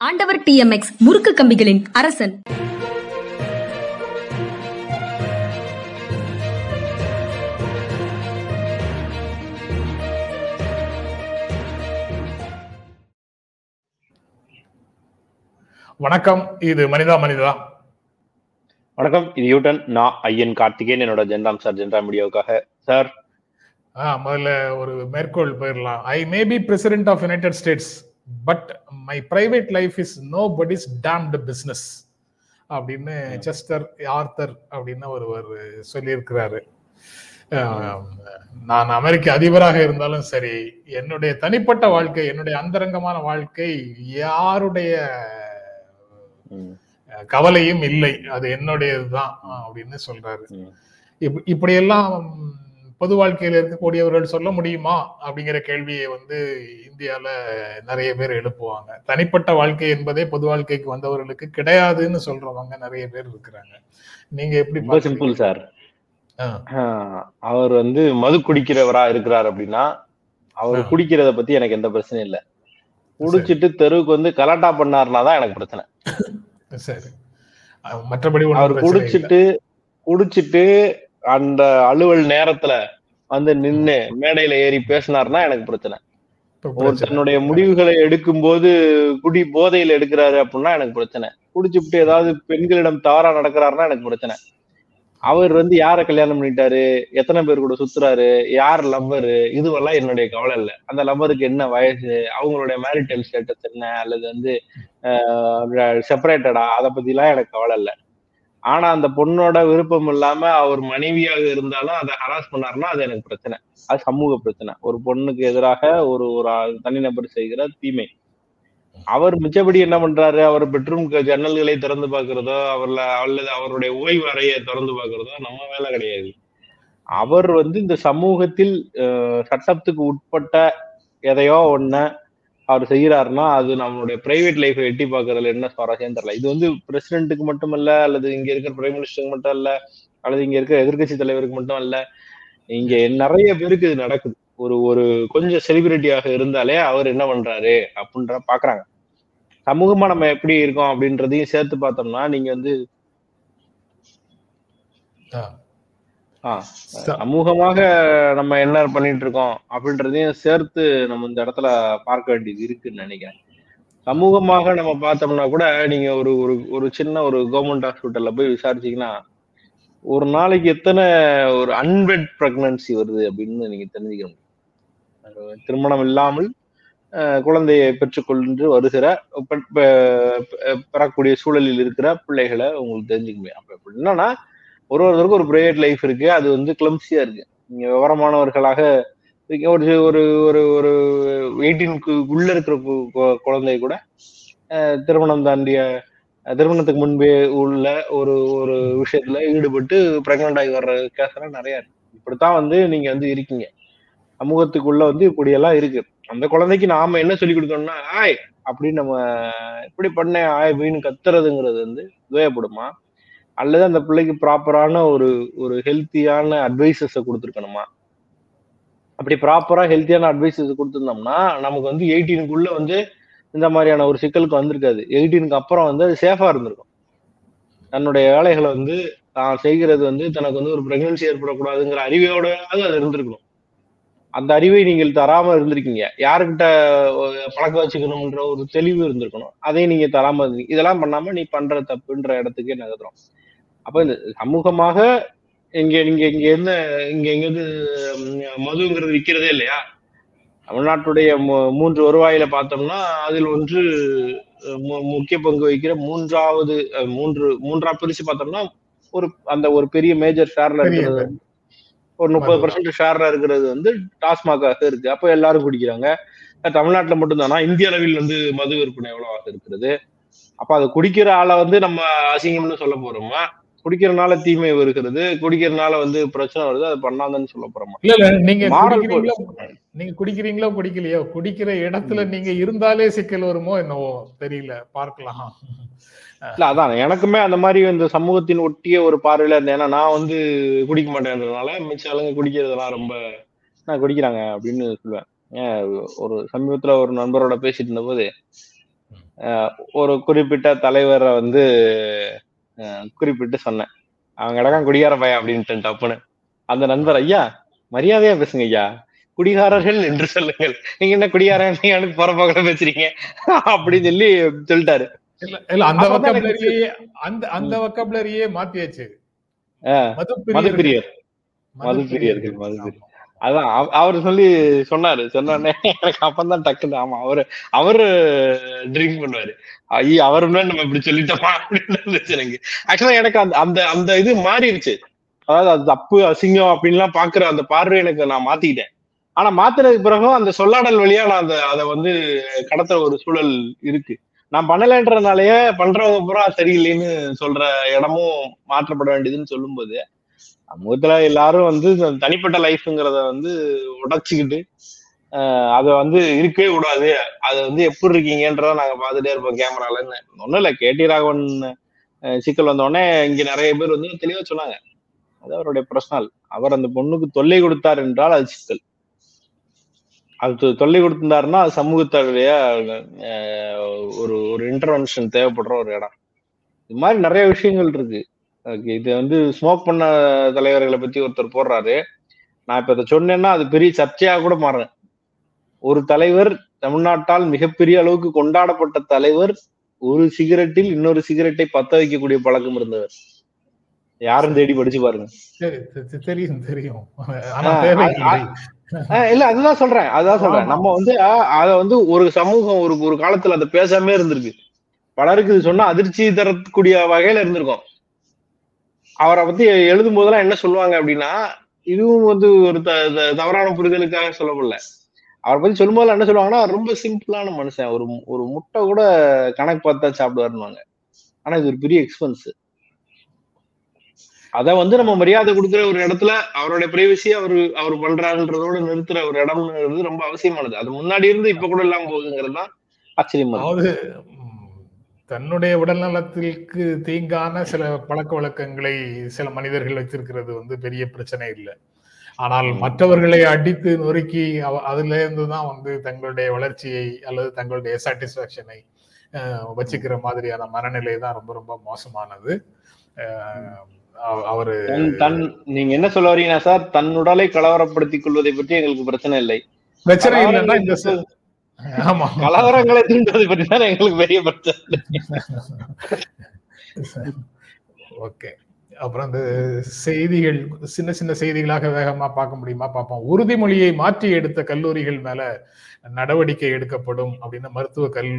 ஆண்டவர் டிஎம்எக்ஸ் முறுக்கு கம்பிகளின் அரசன். வணக்கம் இது மனிதா மனிதா. வணக்கம் இது யூட்டன் நான் ஐயன் கார்த்திகேயன் என்னோட ஜென்ராம் சார் ஜென்ரா மீடியாவுக்காக சார் ஆ, முதல்ல ஒரு மேற்கோள் போயிடலாம். I may be president of United States but my private life is nobody's damned business அப்படின்னு செஸ்டர் ஆர்த்தர் அப்படின்னு ஒருவர் சொல்லியிருக்கிறாரு. நான் அமெரிக்க அதிபராக இருந்தாலும் சரி என்னுடைய தனிப்பட்ட வாழ்க்கை என்னுடைய அந்தரங்கமான வாழ்க்கை யாருடைய கவலையும் இல்லை. அது என்னுடையதுதான் அப்படின்னு சொல்றாரு. இப்படியெல்லாம் பொது வாழ்க்கையில இருக்கக்கூடியவர்கள் சொல்ல முடியுமா? அப்படிங்கிற கேள்வியை வந்து இந்தியால நிறைய பேர் எழுப்புவாங்க. தனிப்பட்ட வாழ்க்கை என்பதே பொது வாழ்க்கைக்கு வந்தவர்களுக்கு கிடையாதுன்னு சொல்றவங்க நிறைய பேர் இருக்கிறாங்க. நீங்க எப்படி சிம்பிள் சார். அவர் வந்து மது குடிக்கிறவரா இருக்கிறார் அப்படின்னா அவர். குடிக்கிறத பத்தி எனக்கு எந்த பிரச்சனையும் இல்ல. குடிச்சிட்டு தெருவுக்கு வந்து கலாட்டா பண்ணாருனா தான் எனக்கு பிரச்சனை. சரி. மற்றபடி அவர். குடிச்சிட்டு குடிச்சிட்டு அந்த அலுவல் நேரத்துல வந்து நின்னு மேடையில ஏறி பேசினார்னா எனக்கு பிரச்சனை. ஒரு. தன்னுடைய முடிவுகளை எடுக்கும்போது குடி போதையில் எடுக்கிறாரு அப்படின்னா எனக்கு பிரச்சனை. குடிச்சுட்டு ஏதாவது பெண்களிடம் தவறா நடக்கிறாருன்னா எனக்கு பிரச்சனை. அவர் வந்து யாரை கல்யாணம் பண்ணிட்டாரு? எத்தனை பேர் கூட சுத்துறாரு? யார் லவ்வரு? இதுவெல்லாம் என்னுடைய கவலை இல்லை. அந்த லவ்வருக்கு என்ன வயசு? அவங்களுடைய மேரிட்டல் ஸ்டேட்டஸ் என்ன? அல்லது வந்து செப்பரேட்டடா அதை பத்திலாம் எனக்கு கவலை இல்லை. ஆனா அந்த பொண்ணோட விருப்பம் இல்லாம அவர் மனைவியாக இருந்தாலும் அதை ஹராஸ் பண்ணாருன்னா அது எனக்கு பிரச்சனை. அது சமூக பிரச்சனை. ஒரு பொண்ணுக்கு எதிராக ஒரு ஒரு தனிநபர் செய்கிற தீமை. அவர் மிச்சபடி என்ன பண்றாரு? அவர் பெட்ரூம் ஜன்னல்களை திறந்து பாக்குறதோ அவர்ல அல்லது அவருடைய ஓய்வு அறையை திறந்து பாக்குறதோ நம்ம வேலை கிடையாது. அவர் வந்து இந்த சமூகத்தில் சட்டத்துக்கு உட்பட்ட எதையோ ஒன்ன அவர் செய்யறாருன்னா அது நம்மளுடைய பிரைவேட் லைஃபை எட்டி பார்க்கறதுல என்ன சுவாரஸ்யம் தெரியல. இது வந்து பிரசிடென்ட்டுக்கு மட்டும் அல்லது இங்க இருக்கிற பிரைம் மினிஸ்டருக்கு மட்டும் இல்ல அல்லது இங்க இருக்கிற எதிர்க்கட்சி தலைவருக்கு மட்டும் இல்ல இங்க நிறைய பேருக்கு இது நடக்குது. ஒரு ஒரு கொஞ்சம் செலிபிரிட்டியாக இருந்தாலே அவர் என்ன பண்றாரு அப்படின்ற பாக்குறாங்க. சமூகமா நம்ம எப்படி இருக்கோம் அப்படின்றதையும் சேர்த்து பார்த்தோம்னா நீங்க வந்து சமூகமாக நம்ம என்ன பண்ணிட்டு இருக்கோம் அப்படின்றதையும் சேர்த்து நம்ம இந்த இடத்துல பார்க்க வேண்டியது இருக்குன்னு நினைக்கிறேன். சமூகமாக நம்ம பார்த்தோம்னா கூட நீங்க ஒரு ஒரு ஒரு சின்ன ஒரு கவர்மெண்ட் ஹாஸ்பிட்டல்ல போய் விசாரிச்சீங்கன்னா ஒரு நாளைக்கு எத்தனை ஒரு அன்வெட் பிரெக்னன்சி வருது அப்படின்னு நீங்க தெரிஞ்சுக்க முடியும். திருமணம் இல்லாமல் குழந்தையை பெற்றுக்கொண்டு வருகிற பெறக்கூடிய சூழலில் இருக்கிற பிள்ளைகளை உங்களுக்கு தெரிஞ்சுக்க முடியும். அப்ப என்னன்னா ஒரு ஒருத்தருக்கும் ஒரு பிரைவேட் லைஃப் இருக்கு. அது வந்து கிளம்சியா இருக்கு. நீங்க விவரமானவர்களாக ஒரு ஒரு ஒரு ஒரு எயிட்டீனுக்கு உள்ள இருக்கிற கு- கு- குழந்தை கூட திருமணம் தாண்டிய திருமணத்துக்கு முன்பே உள்ள ஒரு ஒரு விஷயத்துல ஈடுபட்டு பிரெக்னென்ட் ஆகி வர்ற கேஸ் எல்லாம் நிறைய இருக்கு. இப்படித்தான் வந்து நீங்க வந்து இருக்கீங்க. சமூகத்துக்குள்ள வந்து இப்படி எல்லாம் இருக்கு. அந்த குழந்தைக்கு நாம என்ன சொல்லி கொடுக்கணும்னா ஆய்! அப்படின்னு நம்ம இப்படி பண்ண ஆய் அப்படின்னு கத்துறதுங்கிறது வந்து துவையப்படுமா? அல்லது அந்த பிள்ளைக்கு ப்ராப்பரான ஒரு ஒரு ஹெல்த்தியான அட்வைசஸை கொடுத்துருக்கணுமா? அப்படி ப்ராப்பரா ஹெல்த்தியான அட்வைசஸ் கொடுத்துருந்தோம்னா நமக்கு வந்து எயிட்டீனுக்குள்ள வந்து இந்த மாதிரியான ஒரு சிக்கலுக்கு வந்திருக்காது. எயிட்டீனுக்கு அப்புறம் வந்து அது சேஃபா இருந்திருக்கும். தன்னுடைய வேலைகளை வந்து தான் செய்கிறது வந்து தனக்கு வந்து ஒரு பிரெக்னன்சி ஏற்படக்கூடாதுங்கிற அறிவையோட அது இருந்திருக்கணும். அந்த அறிவை நீங்கள் தராம இருந்திருக்கீங்க. யாருக்கிட்ட பழக்க வச்சுக்கணும்ன்ற ஒரு தெளிவு இருந்திருக்கணும். அதையும் நீங்க தராம இருந்தீங்க இதெல்லாம் பண்ணாம நீ பண்ற தப்புன்ற இடத்துக்கே நகர்றோம். அப்ப சமூகமாக இங்க இங்க இங்க என்ன இங்க எங்கேருந்து ம், மதுங்கிறது விக்கிறதே இல்லையா? தமிழ்நாட்டுடைய மூன்று வருவாயில பார்த்தோம்னா அதில் ஒன்று முக்கிய பங்கு வகிக்கிற மூன்றாவது மூன்று மூன்றா பிரிச்சு பார்த்தோம்னா ஒரு அந்த ஒரு பெரிய மேஜர் ஷேர்ல இருக்கிறது. ஒரு முப்பது. பர்சன்ட் ஷேர்ல இருக்கிறது வந்து டாஸ்மாகாக இருக்கு. அப்ப எல்லாரும் குடிக்கிறாங்க. தமிழ்நாட்டுல மட்டும்தானா? இந்திய அளவில் வந்து மது விற்பனை எவ்வளவாக இருக்கிறது? அப்ப அது குடிக்கிற ஆளை வந்து நம்ம அசிங்கம்னு சொல்ல போறோமா? குடிக்கிறனால தீமை வருகிறது. குடிக்கிறனால வந்து பிரச்சனை வருது. அது பண்ணாதன்னு சொல்ல போறோமா இல்ல இல்ல நீங்க நீங்க குடிக்கிறீங்களோ குடிக்கலையோ குடிக்கிற இடத்துல நீங்க இருந்தாலே சிக்கல் வருமோ என்னவோ தெரியல. பார்க்கலாம். இல்ல அதான். எனக்குமே அந்த மாதிரி இந்த சமூகத்தின் ஒட்டிய ஒரு பார்வையில இருந்தேன். ஏன்னா நான் வந்து குடிக்க மாட்டேன்றதுனால மிச்ச ஆளுங்க குடிக்கிறதெல்லாம் ரொம்ப நான் குடிக்கிறாங்க அப்படின்னு சொல்லுவேன். ஏன் ஒரு சமீபத்துல ஒரு நண்பரோட பேசிட்டு இருந்தபோது அஹ், ஒரு குறிப்பிட்ட தலைவரை வந்து குறிப்பிட்டு சொன்னேன். அவங்க இடக்கம் குடிகார பையன் அப்படின்ட்டு டப்புன்னு. அந்த நண்பர் ஐயா மரியாதையா பேசுங்க ஐயா. குடிகாரர்கள் என்று சொல்லுங்கள். நீங்க என்ன குடிகாரன்? நீங்க எனக்கு போற பேசுறீங்க. அப்படின்னு சொல்லி சொல்லிட்டாரு. இல்ல அந்த வக்கபுலரியே அந்த அந்த வக்கபுலரியே மாத்தியாச்சு. மதுப்பிரியர். மதுப்பிரியர்கள், மதுப்பிரியர். அதான் அவர் சொல்லி சொன்னாரு. சொன்னோடனே எனக்கு அப்பந்தான் டக்குன்னு ஆமா அவரு அவரு ட்ரிங்க் பண்ணுவாரு. ஐயோ அவர் முன்னாடி நம்ம இப்படி சொல்லிட்டோமா அப்படின்னு இருந்துச்சு எனக்கு. ஆக்சுவலா எனக்கு அந்த அந்த அந்த இது மாறிடுச்சு. அதாவது அது தப்பு அசிங்கம் அப்படின்லாம் பாக்குற அந்த பார்வை எனக்கு நான் மாத்திக்கிட்டேன். ஆனா மாத்துறதுக்கு பிறகும் அந்த சொல்லாடல் வழியா நான் அந்த அதை வந்து கடத்துற ஒரு சூழல் இருக்கு. நான் பண்ணலைன்றதுனாலயே பண்றவங்க பூரா சரியில்லைன்னு சொல்ற இடமும் மாற்றப்பட வேண்டியதுன்னு சொல்லும்போது சமூகத்துல எல்லாரும் வந்து தனிப்பட்ட லைஃப்ங்கிறத வந்து உடைச்சுக்கிட்டு அதை வந்து இருக்கவே கூடாது. அது வந்து எப்படி இருக்கீங்கன்றத நாங்க பார்த்துட்டே இருப்போம் கேமராலன்னு ஒண்ணும் இல்ல கேடி ராகவன் சிக்கல் வந்தோடனே இங்க நிறைய பேர் வந்து தெளிவா சொன்னாங்க. அது அவருடைய பர்சனல் அவர் அந்த பொண்ணுக்கு தொல்லை கொடுத்தார் என்றால் அது சிக்கல். அது தொல்லை கொடுத்திருந்தாருன்னா அது சமூகத்துடைய ஒரு ஒரு இன்டர்வென்ஷன் தேவைப்படுற ஒரு இடம். இது மாதிரி நிறைய விஷயங்கள் இருக்கு. இது வந்து ஸ்மோக் பண்ண தலைவர்களை பத்தி ஒருத்தர் போடுறாரு. நான் இப்ப இதை சொன்னேன்னா அது பெரிய சர்ச்சையா கூட மாறுறேன் ஒரு தலைவர் தமிழ்நாட்டால் மிகப்பெரிய அளவுக்கு கொண்டாடப்பட்ட தலைவர் ஒரு சிகரெட்டில் இன்னொரு சிகரெட்டை பத்த வைக்கக்கூடிய பழக்கம் இருந்தவர். யாரும் தேடி படிச்சு பாருங்க. தெரியும் தெரியும். இல்ல. அதுதான் சொல்றேன் அதுதான் சொல்றேன். நம்ம வந்து அத வந்து ஒரு சமூகம் ஒரு ஒரு காலத்துல அதை பேசாமே இருந்திருக்கு. பலருக்கு இது சொன்னா அதிர்ச்சி தரக்கூடிய வகையில இருந்திருக்கும். அவரை பத்தி எழுதும் போதெல்லாம் என்ன சொல்லுவாங்க அப்படின்னா இதுவும் வந்து ஒரு த- த- தவறான புரிதலுக்காக சொல்லப்படல அவரை பத்தி சொல்லும்போது என்ன சொல்லுவாங்கன்னா ரொம்ப சிம்பிளான மனுஷன். ஒரு ஒரு முட்டை கூட கணக்கு பார்த்தா சாப்பிடுவாருன்னு ஆனா இது ஒரு பெரிய எக்ஸ்பென்ஸ் அத வந்து நம்ம மரியாதை கொடுக்குற ஒரு இடத்துல அவருடைய பிரைவசி அவர் அவர் பண்றாருன்றதோட நிறுத்துற ஒரு இடம்ங்கிறது ரொம்ப அவசியமானது. அது முன்னாடி இருந்து இப்ப கூட இல்லாம போகுதுங்கிறது தான் ஆச்சரியமா தன்னுடைய உடல் நலத்திற்கு தீங்கான சில பழக்க வழக்கங்களை சில மனிதர்கள் வச்சிருக்கிறது வந்து பெரிய பிரச்சனை இல்லை. ஆனால். மற்றவர்களை அடித்து நொறுக்கி அதுல இருந்து தான் வந்து தங்களுடைய வளர்ச்சியை அல்லது தங்களுடைய சாட்டிஸ்பாக்சனை வச்சுக்கிற மாதிரியான மனநிலை தான் ரொம்ப ரொம்ப மோசமானது. அவரு தன் நீங்க என்ன சொல்ல வரீங்கன்னா சார் தன் உடலை கலவரப்படுத்திக் கொள்வதை பற்றி எங்களுக்கு பிரச்சனை இல்லை. பிரச்சனை இல்லைன்னா இந்த ஆமா. கலவரங்களை தூண்டுவதை பற்றி தான் எங்களுக்கு பெரிய பிரச்சனை. ஓகே. அப்புறம் இந்த செய்திகள் சின்ன சின்ன செய்திகளாக வேகமா பார்க்க முடியுமா? பார்ப்போம். உறுதிமொழியை மாற்றி எடுத்த கல்லூரிகள் மேல நடவடிக்கை எடுக்கப்படும் அப்படின்னு மருத்துவ கல்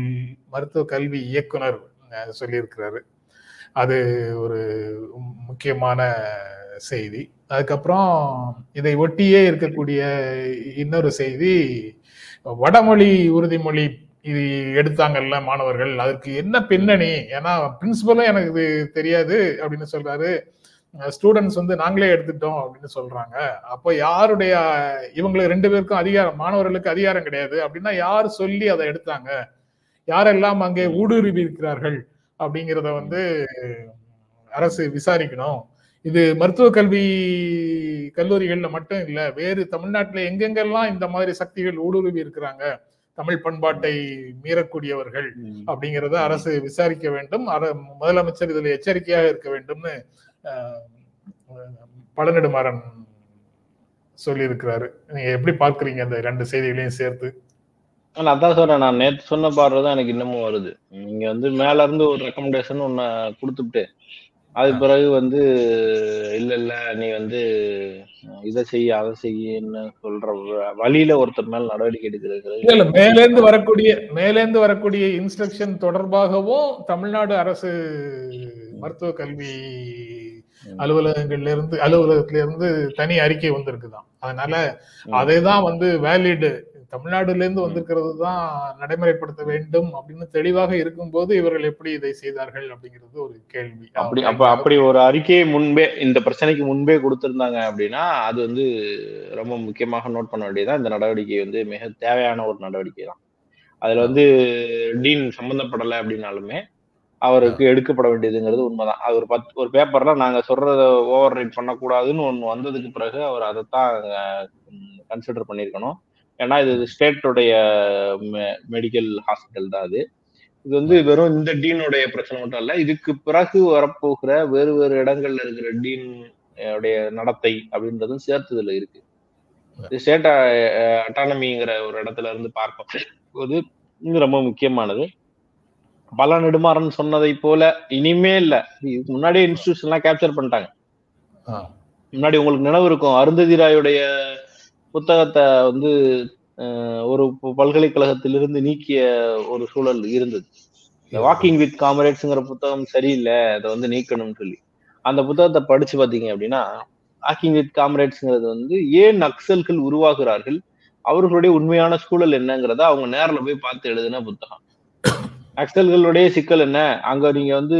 மருத்துவ கல்வி இயக்குனர் சொல்லியிருக்கிறாரு. அது ஒரு முக்கியமான செய்தி. அதுக்கப்புறம் இதை ஒட்டியே இருக்கக்கூடிய இன்னொரு செய்தி வடமொழி உறுதிமொழி இது எடுத்தாங்கல்ல மாணவர்கள். அதற்கு என்ன பின்னணி? ஏன்னா பிரின்சிபலும் எனக்கு இது தெரியாது அப்படின்னு சொல்றாரு. ஸ்டூடெண்ட்ஸ் வந்து நாங்களே எடுத்துட்டோம் அப்படின்னு சொல்றாங்க. அப்போ யாருடைய இவங்களுக்கு ரெண்டு பேருக்கும் அதிகாரம் மாணவர்களுக்கு அதிகாரம் கிடையாது. அப்படின்னா யார் சொல்லி அதை எடுத்தாங்க? யாரெல்லாம் அங்கே ஊடுருவி இருக்கிறார்கள் அப்படிங்கிறத வந்து அரசு விசாரிக்கணும். இது மருத்துவ கல்வி கல்லூரிகள்ல மட்டும் இல்ல வேறு தமிழ்நாட்டுல எங்கெங்கெல்லாம் இந்த மாதிரி சக்திகள் ஊடுருவி இருக்கிறாங்க தமிழ் பண்பாட்டை மீறக்கூடியவர்கள் அப்படிங்கறத அரசு விசாரிக்க வேண்டும். அர- முதலமைச்சர் இதுல எச்சரிக்கையாக இருக்க வேண்டும்னு பழநெடுமாறன் சொல்லியிருக்கிறாரு. நீங்க எப்படி பார்க்கறீங்க அந்த ரெண்டு செய்திகளையும் சேர்த்து? ஆனா அதான் சொல்றேன். நான் நேத்து சொன்ன தான் எனக்கு இன்னமும் வருது. நீங்க வந்து மேல இருந்து ஒரு ரெக்கமெண்டேஷன் ஒன்ன கொடுத்துட்டு அது பிறகு வந்து இல்ல இல்ல நீ வந்து இதை செய்ய அதை செய்யன்னு சொல்ற வழியில ஒருத்தர் மேல நடவடிக்கை எடுக்கிறது இல்ல மேலேந்து வரக்கூடிய மேலேந்து வரக்கூடிய இன்ஸ்ட்ரக்ஷன் தொடர்பாகவும் தமிழ்நாடு அரசு மருத்துவ கல்வி அலுவலகங்கள்ல இருந்து அலுவலகத்துல இருந்து தனி அறிக்கை வந்திருக்குதான். அதனால அதை தான் வந்து வேலிடு தமிழ்நாடுல இருந்து வந்திருக்கிறது தான் நடைமுறைப்படுத்த வேண்டும் அப்படின்னு தெளிவாக இருக்கும்போது இவர்கள் எப்படி இதை செய்தார்கள் அப்படிங்கிறது ஒரு கேள்வி. அப்படி அப்ப அப்படி ஒரு அறிக்கையை முன்பே இந்த பிரச்சனைக்கு முன்பே கொடுத்திருந்தாங்க அப்படின்னா அது வந்து ரொம்ப முக்கியமாக நோட் பண்ண வேண்டியதுதான். இந்த நடவடிக்கை வந்து மிக தேவையான ஒரு நடவடிக்கை தான். அதுல வந்து டீன் சம்பந்தப்படலை அப்படின்னாலுமே அவருக்கு எடுக்கப்பட வேண்டியதுங்கிறது உண்மைதான். அது ஒரு பத்து ஒரு பேப்பர்ல நாங்க சொல்றத ஓவர் ரைட் பண்ணக்கூடாதுன்னு ஒண்ணு வந்ததுக்கு பிறகு அவர் அதைத்தான் கன்சிடர் பண்ணியிருக்கணும். ஏன்னா இது ஸ்டேட்டுடைய மெடிக்கல் ஹாஸ்பிட்டல் தான் அது. இது வந்து வெறும் இந்த டீனுடைய பிரச்சனை மட்டும் இல்ல இதுக்கு பிறகு வரப்போகிற வேறு வேறு இடங்கள்ல இருக்கிற டீன் உடைய நடத்தை அப்படின்றதும் சேர்த்து இதுல இருக்கு ஸ்டேட் அட்டானமிங்கிற ஒரு இடத்துல இருந்து பார்க்கும் போது இது ரொம்ப முக்கியமானது. பல நெடுமாறன் சொன்னதை போல இனிமே இல்ல. இதுக்கு முன்னாடியே இன்ஸ்டியூஷன் எல்லாம் கேப்சர் பண்ணிட்டாங்க. முன்னாடி உங்களுக்கு நினைவு இருக்கும் அருந்ததி ராயுடைய புத்தகத்தை வந்து ஒரு பல்கலைக்கழகத்திலிருந்து நீக்கிய ஒரு சூழல் இருந்தது. இந்த வாக்கிங் வித் காமரேட்ஸுங்கிற புத்தகம் சரியில்லை அதை வந்து நீக்கணும்னு சொல்லி. அந்த புத்தகத்தை படிச்சு பாத்தீங்க அப்படின்னா வாக்கிங் வித் காமரேட்ஸுங்கிறது வந்து ஏன் நக்சல்கள் உருவாகிறார்கள் அவர்களுடைய உண்மையான சூழல் என்னங்கிறத அவங்க நேர்ல போய் பார்த்து எழுதின புத்தகம். நக்சல்களுடைய சிக்கல் என்ன? அங்க நீங்க வந்து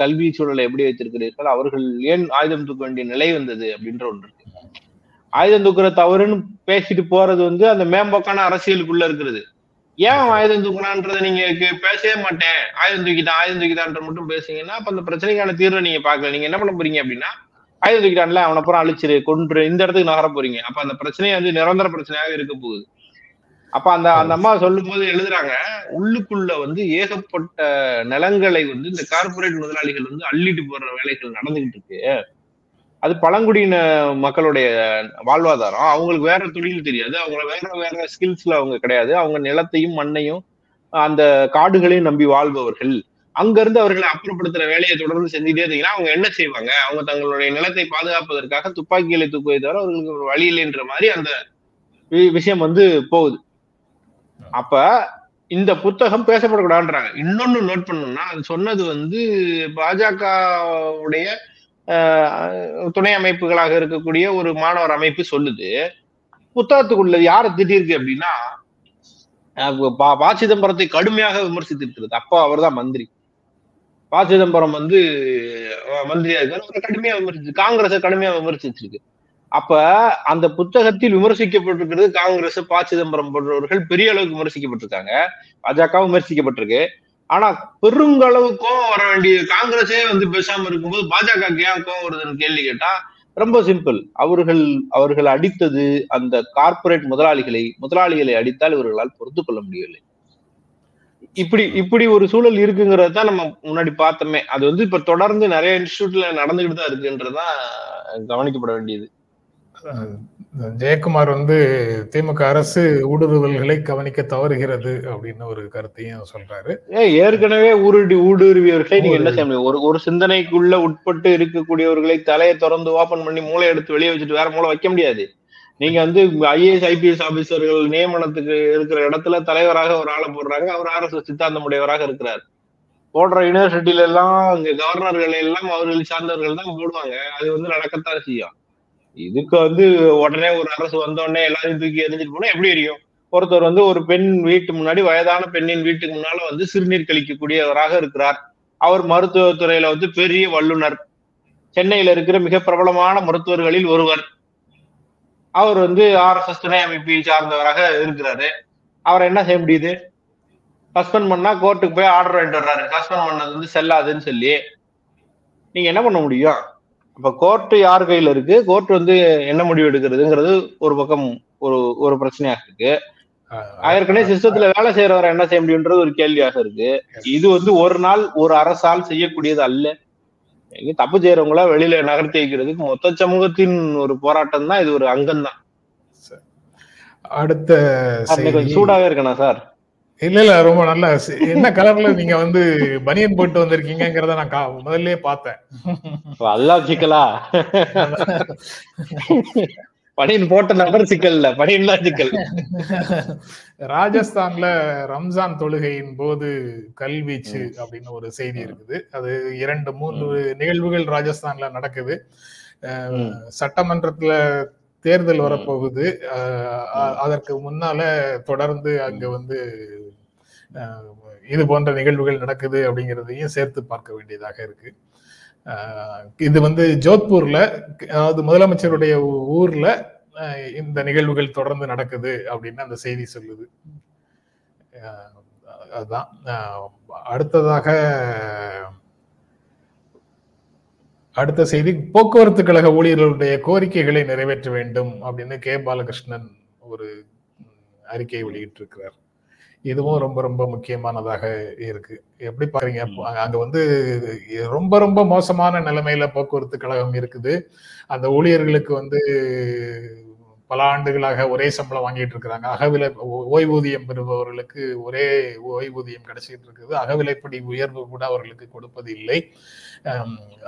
கல்வி சூழலை எப்படி வைத்திருக்கிறீர்கள்? அவர்கள் ஏன் ஆயுதம் தூக்க வேண்டிய நிலை வந்தது அப்படின்ற ஒன்று இருக்கு. ஆயுதம் தூக்குற தவறுன்னு பேசிட்டு போறது வந்து அந்த மேம்போக்கான அரசியலுக்குள்ள இருக்கிறது ஏன் ஆயுதம் தூக்கினான்றதை நீங்க பேசவே மாட்டேன். ஆயுதம் தூக்கிட்டான் ஆயுதம் தூக்கிட்டான்ற மட்டும் பேசுங்கன்னா அப்ப அந்த பிரச்சனைக்கான தீர்வை நீங்க பாக்கல நீங்க என்ன பண்ண போறீங்க அப்படின்னா ஆயுதம் தூக்கிட்டான்ல அவனை அப்புறம் அழிச்சிரு கொன்று இந்த இடத்துக்கு நகர போறீங்க. அப்ப அந்த பிரச்சனையை வந்து நிரந்தர பிரச்சனையாக இருக்க போகுது. அப்ப அந்த அந்த அம்மா சொல்லும் போது எழுதுறாங்க உள்ளுக்குள்ள வந்து ஏகப்பட்ட நிலங்களை வந்து இந்த கார்ப்பரேட் முதலாளிகள் வந்து அள்ளிட்டு போற வேலைகள் நடந்துகிட்டு இருக்கு. அது பழங்குடியின மக்களுடைய வாழ்வாதாரம். அவங்களுக்கு வேற தொழில் தெரியாது. அவங்க வேற வேற ஸ்கில்ஸ்ல அவங்க கிடையாது. அவங்க நிலத்தையும் மண்ணையும் அந்த காடுகளையும் நம்பி வாழ்பவர்கள். அங்க இருந்து அவர்களை அப்புறப்படுத்துற வேலையை தொடர்ந்து செஞ்சுட்டே இருந்தீங்கன்னா அவங்க என்ன செய்வாங்க? அவங்க தங்களுடைய நிலத்தை பாதுகாப்பதற்காக துப்பாக்கிகளை தூக்குவதை தவிர அவர்களுக்கு ஒரு வழி இல்லைன்ற மாதிரி அந்த வி- விஷயம் வந்து போகுது. அப்ப இந்த புத்தகம் பேசப்படக்கூடாதுன்றாங்க. இன்னொன்னு நோட் பண்ணணும்னா அது சொன்னது வந்து பாஜகவுடைய உடைய துணை அமைப்புகளாக இருக்கக்கூடிய ஒரு மாணவர் அமைப்பு சொல்லுது. புத்தகத்துக்குள்ள யாரை? திட்டிருக்கு அப்படின்னா பா சிதம்பரத்தை கடுமையாக விமர்சித்திருக்கிறது. அப்போ அவர்தான் மந்திரி. ப சிதம்பரம் வந்து மந்திரியா இருக்காரு. அவரை கடுமையா விமர்சிச்சு காங்கிரஸை கடுமையா விமர்சிச்சிருக்கு அப்ப அந்த புத்தகத்தில் விமர்சிக்கப்பட்டிருக்கிறது காங்கிரஸ் ப சிதம்பரம் போன்றவர்கள் பெரிய அளவுக்கு விமர்சிக்கப்பட்டிருக்காங்க. பாஜக விமர்சிக்கப்பட்டிருக்கு. ஆனா பெருங்களவு கோவம் வர வேண்டிய காங்கிரஸே வந்து பேசாம இருக்கும்போது பாஜக ஏன் கோவம் வருதுன்னு கேள்வி கேட்டா ரொம்ப சிம்பிள் அவர்கள் அவர்கள் அடித்தது அந்த கார்ப்பரேட் முதலாளிகளை முதலாளிகளை அடித்தால் இவர்களால் பொறுத்து கொள்ள முடியவில்லை. இப்படி இப்படி ஒரு சூழல் இருக்குங்கிறது தான் நம்ம முன்னாடி பார்த்தோமே. அது வந்து இப்ப தொடர்ந்து நிறைய இன்ஸ்டியூட்ல நடந்துகிட்டு தான் இருக்குன்றதுதான் கவனிக்கப்பட வேண்டியது. ஜெயக்குமார் வந்து திமுக அரசு ஊடுருவல்களை கவனிக்க தவறுகிறது அப்படின்னு ஒரு கருத்தையும் சொல்றாரு. ஏற்கனவே ஊடுருவி ஊடுருவியவர்களை நீங்க என்ன செய்ய முடியும்? ஒரு ஒரு சிந்தனைக்குள்ள உட்பட்டு இருக்கக்கூடியவர்களை தலையை திறந்து ஓபன் பண்ணி மூளை எடுத்து வெளியே வச்சுட்டு வேற மூளை வைக்க முடியாது. நீங்க வந்து ஐஏஎஸ் ஐபிஎஸ் ஆபீசர்கள் நியமனத்துக்கு இருக்கிற இடத்துல தலைவராக ஒரு ஆளை போடுறாங்க. அவர் ஆர்எஸ்எஸ் சித்தாந்தம் உடையவராக இருக்கிறார். போடுற யூனிவர்சிட்டியில எல்லாம் இங்க கவர்னர்கள் எல்லாம் அவர்கள் சார்ந்தவர்கள் தான் போடுவாங்க. அது வந்து நடக்கத்தான் செய்யும். இதுக்கு வந்து உடனே ஒரு அரசு வந்தோடனே எல்லாரையும் தூக்கி எரிஞ்சிட்டு போனா எப்படி எரியும்? ஒருத்தர் வந்து ஒரு பெண் வீட்டு முன்னாடி வயதான பெண்ணின் வீட்டுக்கு முன்னால வந்து சிறுநீர் கழிக்கக்கூடியவராக இருக்கிறார். அவர் மருத்துவத்துறையில வந்து பெரிய வல்லுனர் சென்னையில இருக்கிற மிக பிரபலமான மருத்துவர்களில் ஒருவர். அவர் வந்து ஆர்எஸ்எஸ் துணை அமைப்பை சார்ந்தவராக இருக்கிறாரு. அவரை என்ன செய்ய முடியுது? சஸ்பெண்ட் பண்ணா கோர்ட்டுக்கு போய் ஆர்டர் வாங்கிட்டு வர்றாரு. சஸ்பெண்ட் பண்ணது வந்து செல்லாதுன்னு சொல்லி. நீங்க என்ன பண்ண முடியும்? அப்ப கோர்ட் யார் கையில இருக்கு? கோர்ட் வந்து என்ன முடிவு எடுக்கிறதுங்கிறது ஒரு பக்கம் ஒரு ஒரு பிரச்சனையாக இருக்கு. ஏற்கனவே சிஸ்டத்துல வேலை செய்யறவரை என்ன செய்ய முடியுன்றது ஒரு கேள்வியாக இருக்கு. இது வந்து ஒரு நாள் ஒரு அரசால் செய்யக்கூடியது அல்ல. தப்பு செய்யறவங்கள வெளியில நகர்த்தி வைக்கிறதுக்கு மொத்த சமூகத்தின் ஒரு போராட்டம் தான் இது ஒரு அங்கம் தான் அடுத்த சூடாவே இருக்கணும் சார். இல்ல இல்ல ரொம்ப நல்ல என்ன கலர்ல நீங்க வந்து பனியன் போட்டு வந்திருக்கீங்கிறத நான் முதல்லயே பார்த்தேன். அதெல்லாம் சிக்கலா? பனியன் போட்ட நபர் சிக்கல் இல்ல. பனியன் தான் சிக்கல். ராஜஸ்தான்ல ரம்ஜான் தொழுகையின் போது கல்வீச்சு அப்படின்னு ஒரு செய்தி இருக்குது. அது இரண்டு மூன்று நிகழ்வுகள் ராஜஸ்தான்ல நடக்குது. சட்டமன்றத்துல தேர்தல். வரப்போகுது. அதற்கு முன்னால தொடர்ந்து அங்க வந்து இது போன்ற நிகழ்வுகள் நடக்குது அப்படிங்கிறதையும் சேர்த்து பார்க்க வேண்டியதாக இருக்கு. இது வந்து ஜோத்பூர்ல அதாவது முதலமைச்சருடைய ஊ- ஊர்ல இந்த நிகழ்வுகள் தொடர்ந்து நடக்குது அப்படின்னு அந்த செய்தி சொல்லுது. அதுதான். அடுத்ததாக அடுத்த செய்தி போக்குவரத்து கழக ஊழியர்களுடைய கோரிக்கைகளை நிறைவேற்ற வேண்டும் அப்படின்னு கே. பாலகிருஷ்ணன் ஒரு அறிக்கையை வெளியிட்டிருக்கிறார். இதுவும் ரொம்ப ரொம்ப முக்கியமானதாக இருக்கு. எப்படி பாருங்க அங்க வந்து ரொம்ப ரொம்ப மோசமான நிலைமையில போக்குவரத்து கழகம் இருக்குது. அந்த ஊழியர்களுக்கு வந்து பல ஆண்டுகளாக ஒரே சம்பளம் வாங்கிட்டு இருக்கிறாங்க. அகவிலை ஓய்வூதியம் பெறுபவர்களுக்கு ஒரே ஓய்வூதியம் கிடைச்சிட்டு இருக்குது. அகவிலைப்படி உயர்வு கூட அவர்களுக்கு கொடுப்பது இல்லை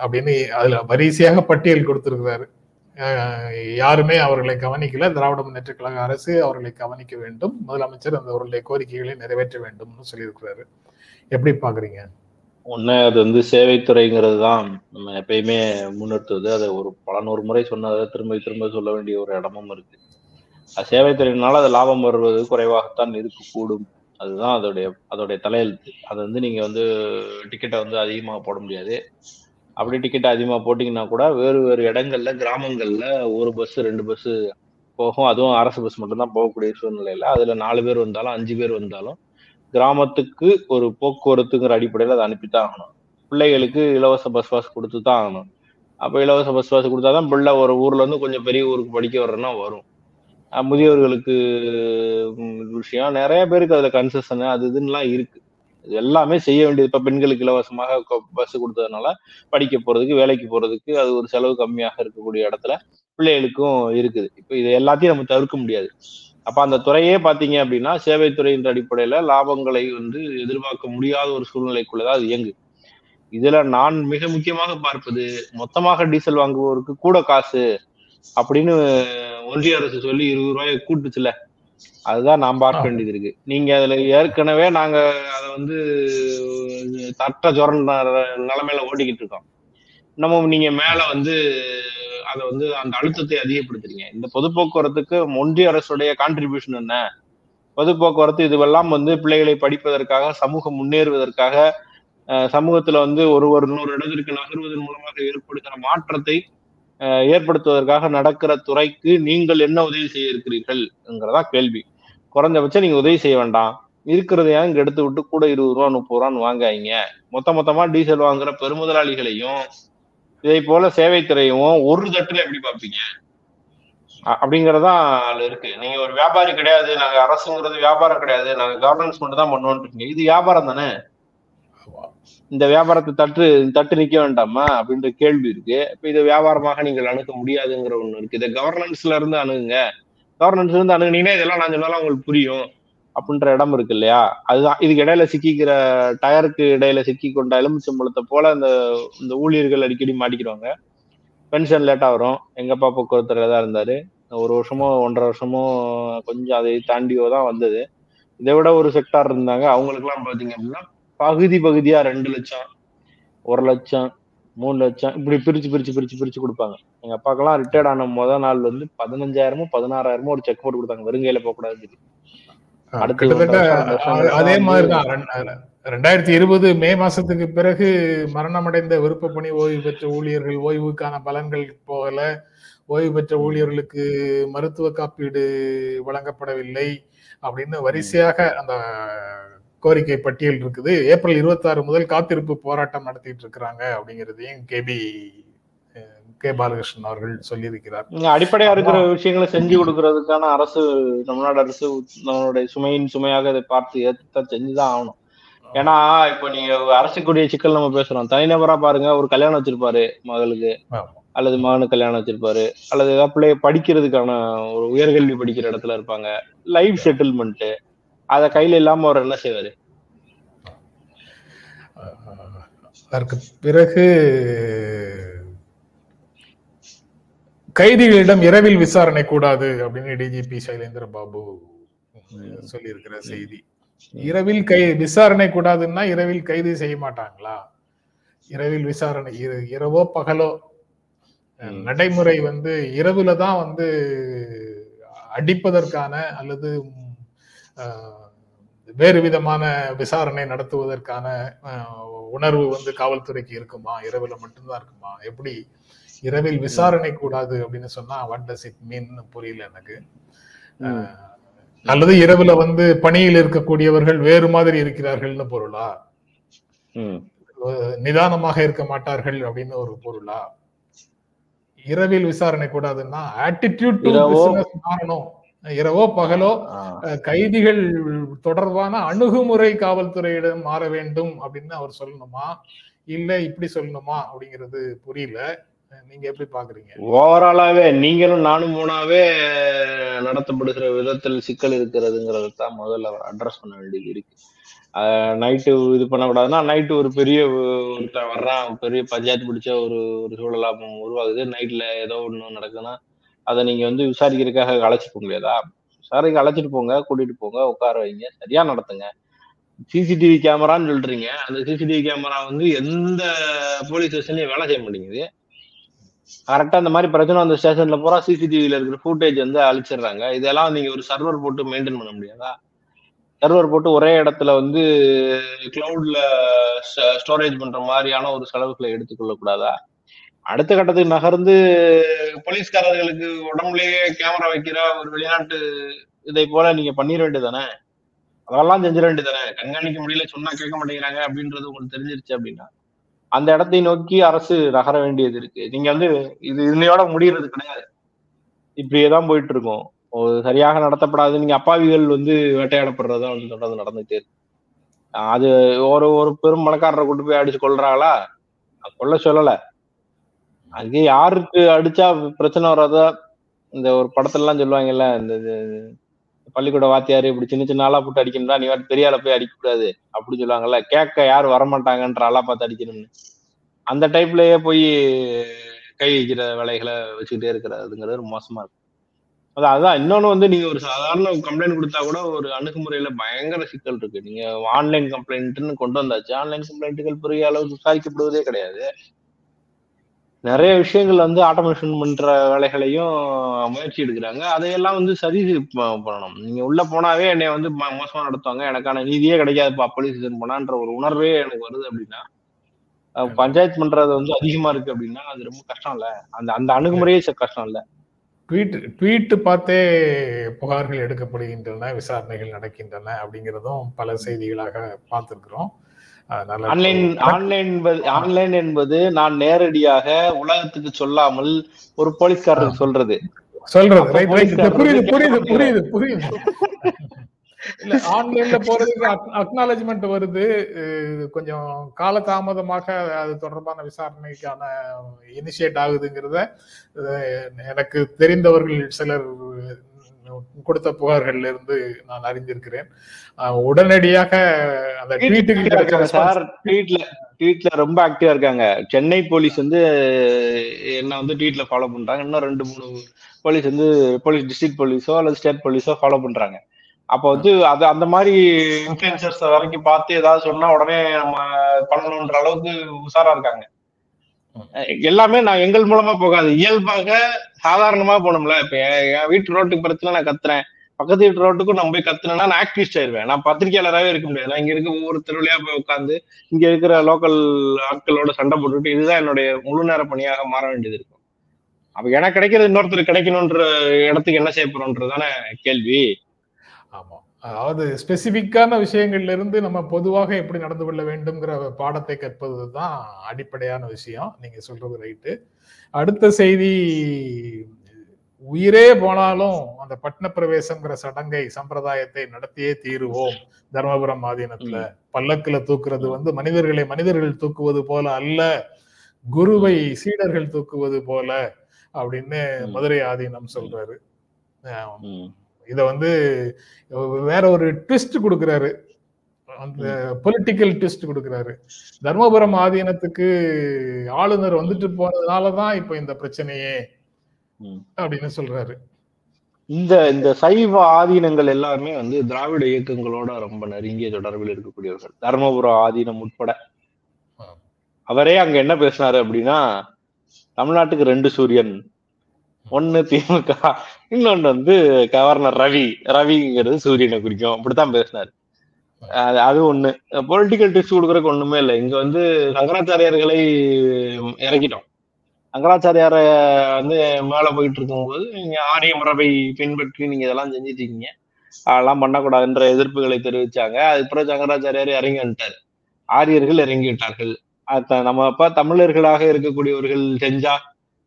அப்படின்னு அதுல வரிசையாக பட்டியல் கொடுத்திருக்கிறாரு. யாருமே அவர்களை கவனிக்கல. திராவிட முன்னேற்ற கழக அரசு அவர்களை கவனிக்க வேண்டும். முதலமைச்சர் அந்த அவருடைய கோரிக்கைகளை நிறைவேற்ற வேண்டும்னு சொல்லியிருக்கிறாரு. எப்படி பாக்குறீங்க ஒன்று அது வந்து சேவைத்துறைங்கிறது தான். நம்ம எப்பயுமே முன்னெடுத்தது அதை ஒரு பல நூறு முறை சொன்னதை திரும்ப திரும்ப சொல்ல வேண்டிய ஒரு இடமும் இருக்கு. சேவைத்துறையினால அது லாபம் வருவது குறைவாகத்தான் இருக்கக்கூடும் அதுதான் அதோடைய அதோடைய தலையெழுத்து. அதை வந்து நீங்க வந்து டிக்கெட்டை வந்து அதிகமாக போட முடியாது. அப்படி டிக்கெட் அதிகமாக போட்டிங்கன்னா கூட வேறு வேறு இடங்கள்ல கிராமங்களில் ஒரு பஸ் ரெண்டு பஸ்ஸு போகும். அதுவும் அரசு பஸ் மட்டும்தான் போகக்கூடிய சூழ்நிலையில். அதில் நாலு பேர் வந்தாலும் அஞ்சு பேர் வந்தாலும் கிராமத்துக்கு ஒரு போக்குவரத்துங்கிற அடிப்படையில் அதை அனுப்பித்தான் ஆகணும். பிள்ளைகளுக்கு இலவச பஸ் பாஸ் கொடுத்து தான் ஆகணும். அப்போ இலவச பஸ் பாஸ் கொடுத்தாதான் பிள்ளை ஒரு ஊர்லேருந்து கொஞ்சம் பெரிய ஊருக்கு படிக்க வர்றதுனா வரும். முதியோர்களுக்கு விஷயம். நிறைய பேருக்கு அதில் கன்செஷன் அது இதுன்னெலாம் இருக்குது இது எல்லாமே செய்ய வேண்டியது. இப்ப பெண்களுக்கு இலவசமாக பஸ் கொடுத்ததுனால படிக்க போறதுக்கு வேலைக்கு போறதுக்கு அது ஒரு செலவு கம்மியாக இருக்கக்கூடிய இடத்துல பிள்ளைகளுக்கும் இருக்குது. இப்ப இது எல்லாத்தையும் நம்ம தவிர்க்க முடியாது. அப்ப அந்த துறையே பாத்தீங்க அப்படின்னா சேவைத்துறையின் அடிப்படையில லாபங்களை வந்து எதிர்பார்க்க முடியாத ஒரு சூழ்நிலைக்குள்ளதான் அது இயங்கு. இதுல நான் மிக முக்கியமாக பார்ப்பது மொத்தமாக டீசல் வாங்குவோருக்கு கூட காசு அப்படின்னு ஒன்றிய அரசு சொல்லி இருபது ரூபாய் கூட்டுச்சுல. அதுதான் நான் பார்க்க வேண்டியது இருக்கு. நீங்க அதுல ஏற்கனவே நாங்க அதை வந்து தட்ட ஜொரண்ட நிலைமையில ஓடிக்கிட்டு இருக்கோம். நம்ம நீங்க மேல வந்து அதை வந்து அந்த அழுத்தத்தை அதிகப்படுத்துறீங்க. இந்த பொது போக்குவரத்துக்கு ஒன்றிய அரசுடைய கான்ட்ரிபியூஷன் என்ன? பொது போக்குவரத்து இதுவெல்லாம் வந்து பிள்ளைகளை படிப்பதற்காக சமூகம் முன்னேறுவதற்காக சமூகத்துல வந்து ஒரு ஒரு நூறு இடத்திற்கு நகர்வதன் மூலமாக ஏற்படுகிற மாற்றத்தை ஏற்படுத்துவதற்காக நடக்கிற துறைக்கு நீங்கள் என்ன உதவி செய்ய இருக்கிறீர்கள்ங்கிறதா கேள்வி. குறைஞ்சபட்சம் நீங்க உதவி செய்ய வேண்டாம். இருக்கிறத இங்க எடுத்து விட்டு கூட இருபது ரூபா முப்பது ரூபான்னு வாங்காங்க மொத்த மொத்தமா டீசல் வாங்குற பெருமுதலாளிகளையும் இதை போல சேவைத்துறையும் ஒரு தட்டுல எப்படி பார்ப்பீங்க? அப்படிங்கறதான் அதுல இருக்கு. நீங்க ஒரு வியாபாரி கிடையாது நாங்க அரசுங்கிறது வியாபாரம் கிடையாது நாங்க கவர்னன்ஸ் மட்டும் தான் பண்ணுவோம் இருக்கீங்க. இது வியாபாரம் தானே? இந்த வியாபாரத்தை தட்டு தட்டு நிக்க வேண்டாமா? அப்படின்ற கேள்வி இருக்கு. இப்ப இதை வியாபாரமாக நீங்கள் அணுக முடியாதுங்கிற ஒண்ணு இருக்கு. இதை கவர்னன்ஸ்ல இருந்து அணுகுங்க. கவர்னன்ஸ்ல இருந்து அணுகுனீங்கன்னா இதெல்லாம் நான் சொன்னாலும் உங்களுக்கு புரியும். அப்படின்ற இடம் இருக்கு இல்லையா? அதுதான். இதுக்கு இடையில சிக்கிக்கிற டயருக்கு இடையில சிக்கி கொண்ட எலுமிச்சம்பழத்தை போல இந்த இந்த ஊழியர்கள் அடிக்கடி மாட்டிக்கிறாங்க பென்ஷன் லேட்டா வரும். எங்கப்பா போக்குவரத்துல தான் இருந்தாரு. ஒரு வருஷமோ ஒன்றரை வருஷமோ கொஞ்சம் அதை தாண்டியோ தான் வந்தது. இதை விட ஒரு செக்டார் இருந்தாங்க. அவங்களுக்கு எல்லாம் பாத்தீங்க அப்படின்னா பகுதி பகுதியா ரெண்டு லட்சம் ஒரு லட்சம் மூணு லட்சம் இப்படி பிரிச்சு பிரிச்சு பிரிச்சு பிரிச்சு கொடுப்பாங்க. எங்க அப்பாக்கெல்லாம் ரிட்டையர்ட் ஆன முத நாள் வந்து பதினஞ்சாயிரமோ பதினாறாயிரமோ ஒரு செக் போட்டு கொடுத்தாங்க. வெறுங்கையில போக கூடாது அதே மாதிரிதான் ரெண்டாயிரத்தி இருபது மே மாசத்துக்கு பிறகு மரணமடைந்த விருப்ப பணி ஓய்வு பெற்ற ஊழியர்கள் ஓய்வுக்கான பலன்கள் போகல. ஓய்வு பெற்ற ஊழியர்களுக்கு மருத்துவ காப்பீடு வழங்கப்படவில்லை அப்படின்னு வரிசையாக அந்த கோரிக்கை பட்டியல் இருக்குது. ஏப்ரல் இருபத்தி ஆறு முதல் காத்திருப்பு போராட்டம் நடத்திட்டு இருக்கிறாங்க அப்படிங்கிறதையும் கேபி கே பாலகிருஷ்ணன் அவர்கள் சொல்லியிருக்கிறார். அடிப்படையா இருக்கிற விஷயங்களை செஞ்சு கொடுக்கறதுக்கான அரசு தமிழ்நாடு அரசு நம்மளுடைய சுமையின் சுமையாக அதை பார்த்து ஏற்றுத்தான் செஞ்சுதான் ஆகணும். ஏன்னா இப்ப நீங்க அரசுக்குரிய சிக்கல் நம்ம பேசுறோம். தனிநபரா பாருங்க ஒரு கல்யாணம் வச்சிருப்பாரு மகளுக்கு. அல்லது மகனுக்கு கல்யாணம் வச்சிருப்பாரு. அல்லது ஏதாவது பிள்ளைய படிக்கிறதுக்கான ஒரு உயர்கல்வி படிக்கிற இடத்துல இருப்பாங்க. லைஃப் செட்டில்மெண்ட் அத கையில இல்லாம அவர் என்ன செய்வாரு? அதற்கு பிறகு கைதிகளிடம் இரவில் விசாரணை கூடாது அப்படின்னு டிஜிபி சைலேந்திர பாபு சொல்லியிருக்கிற செய்தி. இரவில் கை விசாரணை கூடாதுன்னா இரவில் கைது செய்ய மாட்டாங்களா? இரவில் விசாரணை இரவோ பகலோ. நடைமுறை வந்து இரவுல தான் வந்து அடிப்பதற்கான அல்லது வேறு விதமான விசாரணை நடத்துவதற்கான உணர்வு வந்து காவல்துறைக்கு இருக்குமா? இரவுல மட்டும்தான் இருக்குமா? எப்படி இரவில் விசாரணை கூடாது அப்படின்னு சொன்னா வாட் டஸ் இட் மீன் புரியல எனக்கு. அல்லது இரவுல வந்து பணியில் இருக்கக்கூடியவர்கள் வேறு மாதிரி இருக்கிறார்கள்னு பொருளா? நிதானமாக இருக்க மாட்டார்கள் அப்படின்னு ஒரு பொருளா? இரவில் விசாரணை கூடாதுன்னா ஆட்டிடியூட் மாறணும். இரவோ பகலோ கைதிகள் தொடர்பான அணுகுமுறை காவல்துறையிடம் மாற வேண்டும் அப்படின்னு அவர் சொல்லணுமா? இல்ல இப்படி சொல்லணுமா? அப்படிங்கிறது புரியல. நீங்க எப்படி பாக்குறீங்க? ஓவராலாவே நீங்களும் நானும் போனாவே நடத்தப்படுகிற விதத்தில் சிக்கல் இருக்கிறதுங்கிறத தான் முதல்ல அவர் அட்ரஸ் பண்ண வேண்டியது இருக்கு. நைட்டு இது பண்ணக்கூடாதுன்னா நைட்டு ஒரு பெரிய ஒருத்தன் வர்றான் பெரிய பஞ்சாயத்து பிடிச்ச ஒரு ஒரு சூழலாபம் உருவாகுது. நைட்ல ஏதோ ஒன்று நடக்குதுன்னா அதை நீங்க வந்து விசாரிக்கிறதுக்காக அழைச்சிட்டு போக முடியாதா? விசாரிக்க அழைச்சிட்டு போங்க கூட்டிட்டு போங்க உட்கார வைங்க சரியா நடத்துங்க. சிசிடிவி கேமரான்னு சொல்றீங்க. அந்த சிசிடிவி கேமரா வந்து எந்த போலீஸ் ஸ்டேஷன்லயும் வேலை செய்ய மாட்டேங்குது. கரெக்டா அந்த மாதிரி பிரச்சனை அந்த ஸ்டேஷன்ல பூரா சிசிடிவில இருக்கிற ஃபுட்டேஜ் வந்து அழிச்சிடுறாங்க. இதெல்லாம் நீங்க ஒரு சர்வர் போட்டு மெயின்டைன் பண்ண முடியாதா? சர்வர் போட்டு ஒரே இடத்துல வந்து கிளவுட்ல ஸ்டோரேஜ் பண்ற மாதிரியான ஒரு செலவுகளை எடுத்துக்கொள்ள கூடாதா அடுத்த கட்டத்துக்கு நகர்ந்து போலீஸ்காரர்களுக்கு உடம்புலயே கேமரா வைக்கிற ஒரு வெளிநாட்டு இதை போல நீங்க பண்ணிட வேண்டியதானே அதெல்லாம் செஞ்சிட வேண்டியதானே கண்காணிக்க முடியல சொன்னா கேட்க மாட்டேங்கிறாங்க அப்படின்றது உங்களுக்கு தெரிஞ்சிருச்சு அப்படின்னா. அந்த இடத்தை நோக்கி அரசு நகர வேண்டியது இருக்கு. நீங்க வந்து இது இன்னையோட முடியறது கிடையாது. இப்படியே தான் போயிட்டு இருக்கும் சரியாக நடத்தப்படாது. நீங்க அப்பாவிகள் வந்து வேட்டையாடப்படுறதா வந்து தொடர்ந்து நடந்துட்டே இருக்கு. அது ஒரு ஒரு பெரும் பணக்காரரை கொண்டு போய் அடிச்சு கொள்றாங்களா கொல்ல சொல்லல. அங்கே யாருக்கு அடிச்சா பிரச்சனை வராதா? இந்த ஒரு படத்துல எல்லாம் சொல்லுவாங்கல்ல இந்த இது பள்ளிக்கூட வாத்தியாரு இப்படி சின்ன சின்ன ஆளா போட்டு அடிக்கணும்னா நீ வாட்டி பெரிய ஆளை போய் அடிக்கக்கூடாது அப்படின்னு சொல்லுவாங்கல்ல கேட்க யாரும் வரமாட்டாங்கன்ற ஆளா பார்த்து அடிக்கணும்னு. அந்த டைப்லயே போய் கை வைக்கிற வேலைகளை வச்சுக்கிட்டே இருக்கிறதுங்கிறது ஒரு மோசமா இருக்கு. அது அதான் இன்னொன்னு வந்து நீங்க ஒரு சாதாரண கம்ப்ளைண்ட் கொடுத்தா கூட ஒரு அணுகுமுறையில பயங்கர சிக்கல் இருக்கு. நீங்க ஆன்லைன் கம்ப்ளைண்ட்னு கொண்டு வந்தாச்சு. ஆன்லைன் கம்ப்ளைண்ட்டுகள் பெரிய அளவுக்கு விசாரிக்கப்படுவதே கிடையாது. நிறைய விஷயங்கள் வந்து ஆட்டோமேஷன் பண்ற வேலைகளையும் முயற்சி எடுக்கிறாங்க. அதையெல்லாம் வந்து சரி பண்ணணும். நீங்க உள்ள போனாவே என்னை வந்து மோசமா நடத்துவாங்க. எனக்கான நீதியே கிடைக்காதுப்பா போலீஸ் ஸ்டேஷன் போனான்ற ஒரு உணர்வே எனக்கு வருது அப்படின்னா பஞ்சாயத்து பண்றது வந்து அதிகமா இருக்கு அப்படின்னா அது ரொம்ப கஷ்டம் இல்ல அந்த அந்த அணுகுமுறையே ச- கஷ்டம் இல்ல ட்வீட் ட்வீட் பார்த்தே புகார்கள் எடுக்கப்படுகின்றன விசாரணைகள் நடக்கின்றன அப்படிங்கிறதும் பல செய்திகளாக பார்த்திருக்கிறோம். ஆன்லைன் ஆன்லைன் என்பது ஆன்லைன் என்பது நான் நேரடியாக உலகத்துக்கு சொல்லாமல் ஒரு போலீஸ்காரருக்கு சொல்றது. சொல்றது. புரியுது புரியுது புரியுது புரியுது. இல்ல ஆன்லைன்ல போறதுக்கு அக்னாலஜ்மெண்ட் வருது. கொஞ்சம் காலதாமதமாக அது தொடர்பான விசாரணைக்கான இனிஷியேட் ஆகுதுங்கிறத எனக்கு தெரிந்தவர்கள் சிலர் கொடுத்த புகார்கள்ல இருந்து நான் அறிந்திருக்கிறேன். அஹ் உடனடியாக அந்த ட்வீட்டுக்கு சார். ட்வீட்ல ட்வீட்ல ரொம்ப ஆக்டிவா இருக்காங்க. சென்னை போலீஸ் வந்து என்ன வந்து ட்வீட்ல ஃபாலோ பண்றாங்க. இன்னும் ரெண்டு மூணு போலீஸ் வந்து போலீஸ் டிஸ்ட்ரிக்ட் போலீஸோ அல்லது ஸ்டேட் போலீஸோ ஃபாலோ பண்றாங்க. அப்ப வந்து அது அந்த மாதிரி இன்ஃபுளுசர்ஸ் வரைக்கும் பார்த்து ஏதாவது சொன்னா உடனே நம்ம பண்ணணுன்ற அளவுக்கு உஷாரா இருக்காங்க. எல்லாமே நான் எங்கள் மூலமா போகாது. இயல்பாக சாதாரணமா போனோம்ல இப்ப என் வீட்டு ரோட்டுக்கு பிரச்சனை நான் கத்துறேன். பக்கத்து வீட்டு ரோட்டுக்கும் நான் போய் கத்துனேன்னா நான் ஆக்டிவிஸ்ட் ஆயிருவேன். நான் பத்திரிகையாளராகவே இருக்க முடியாது. நான் இங்க இருக்க ஒவ்வொரு தெருவிலையா போய் உட்காந்து இங்க இருக்கிற லோக்கல் ஆட்களோட சண்டை போட்டுட்டு இதுதான் என்னுடைய முழு நேர பணியாக மாற வேண்டியது இருக்கும். அப்ப எனக்கு கிடைக்கிறது இன்னொருத்தர் கிடைக்கணும்ன்ற இடத்துக்கு என்ன செய்ய போறோன்றதானே கேள்வி. ஆமா. அதாவது ஸ்பெசிபிக்கான விஷயங்கள்ல இருந்து நம்ம பொதுவாக எப்படி நடந்து கொள்ள வேண்டும்ங்கிற பாடத்தை கற்பது தான் அடிப்படையான விஷயம். நீங்க சொல்றது ரைட்டு அடுத்த செய்தி உயிரே போனாலும் அந்த பட்ன பிரவேசம்ங்கிற சடங்கை சம்பிரதாயத்தை நடத்தியே தீருவோம். தர்மபுரம் ஆதீனத்துல பல்லக்குல தூக்குறது வந்து மனிதர்களை மனிதர்கள் தூக்குவது போல அல்ல குருவை சீடர்கள் தூக்குவது போல அப்படின்னு. மதுரை ஆதீனம் சொல்றாரு. இத வந்து வேற ஒரு ட்விஸ்ட் கொடுக்கிறாரு. அந்த பொலிட்டிக்கல் ட்விஸ்ட் கொடுக்கிறாரு. தர்மபுரம் ஆதீனத்துக்கு ஆளுநர் வந்துட்டு போனதுனாலதான் இப்ப இந்த பிரச்சனையே. அப்படின்னு சொல்றாரு. இந்த இந்த சைவ ஆதீனங்கள் எல்லாமே வந்து திராவிட இயக்கங்களோட ரொம்ப நெருங்கிய தொடர்பில் இருக்கக்கூடியவர்கள். தர்மபுரம் ஆதீனம் உட்பட. அவரே அங்க என்ன பேசினாரு அப்படின்னா தமிழ்நாட்டுக்கு ரெண்டு சூரியன் ஒன்னு திமுக இன்னொன்னு வந்து கவர்னர் ரவி. ரவிங்கிறது சூரியனை குறிக்கும். அப்படித்தான் பேசினாரு. அது அது ஒண்ணு. பொலிட்டிக்கல் டிப்ஸ் கொடுக்கறதுக்கு ஒண்ணுமே இல்லை. இங்க வந்து சங்கராச்சாரியர்களை இறக்கிட்டோம். சங்கராச்சாரியார வந்து மேல போயிட்டு இருக்கும்போது நீங்க ஆரிய மரபை பின்பற்றி நீங்க இதெல்லாம் செஞ்சுட்டு இருக்கீங்க. அதெல்லாம் பண்ணக்கூடாதுன்ற எதிர்ப்புகளை தெரிவிச்சாங்க. அதுக்கப்புறம் சங்கராச்சாரியார் இறங்கி வந்துட்டாரு. ஆரியர்கள் இறங்கி விட்டார்கள் நம்ம அப்ப தமிழர்களாக இருக்கக்கூடியவர்கள் செஞ்சா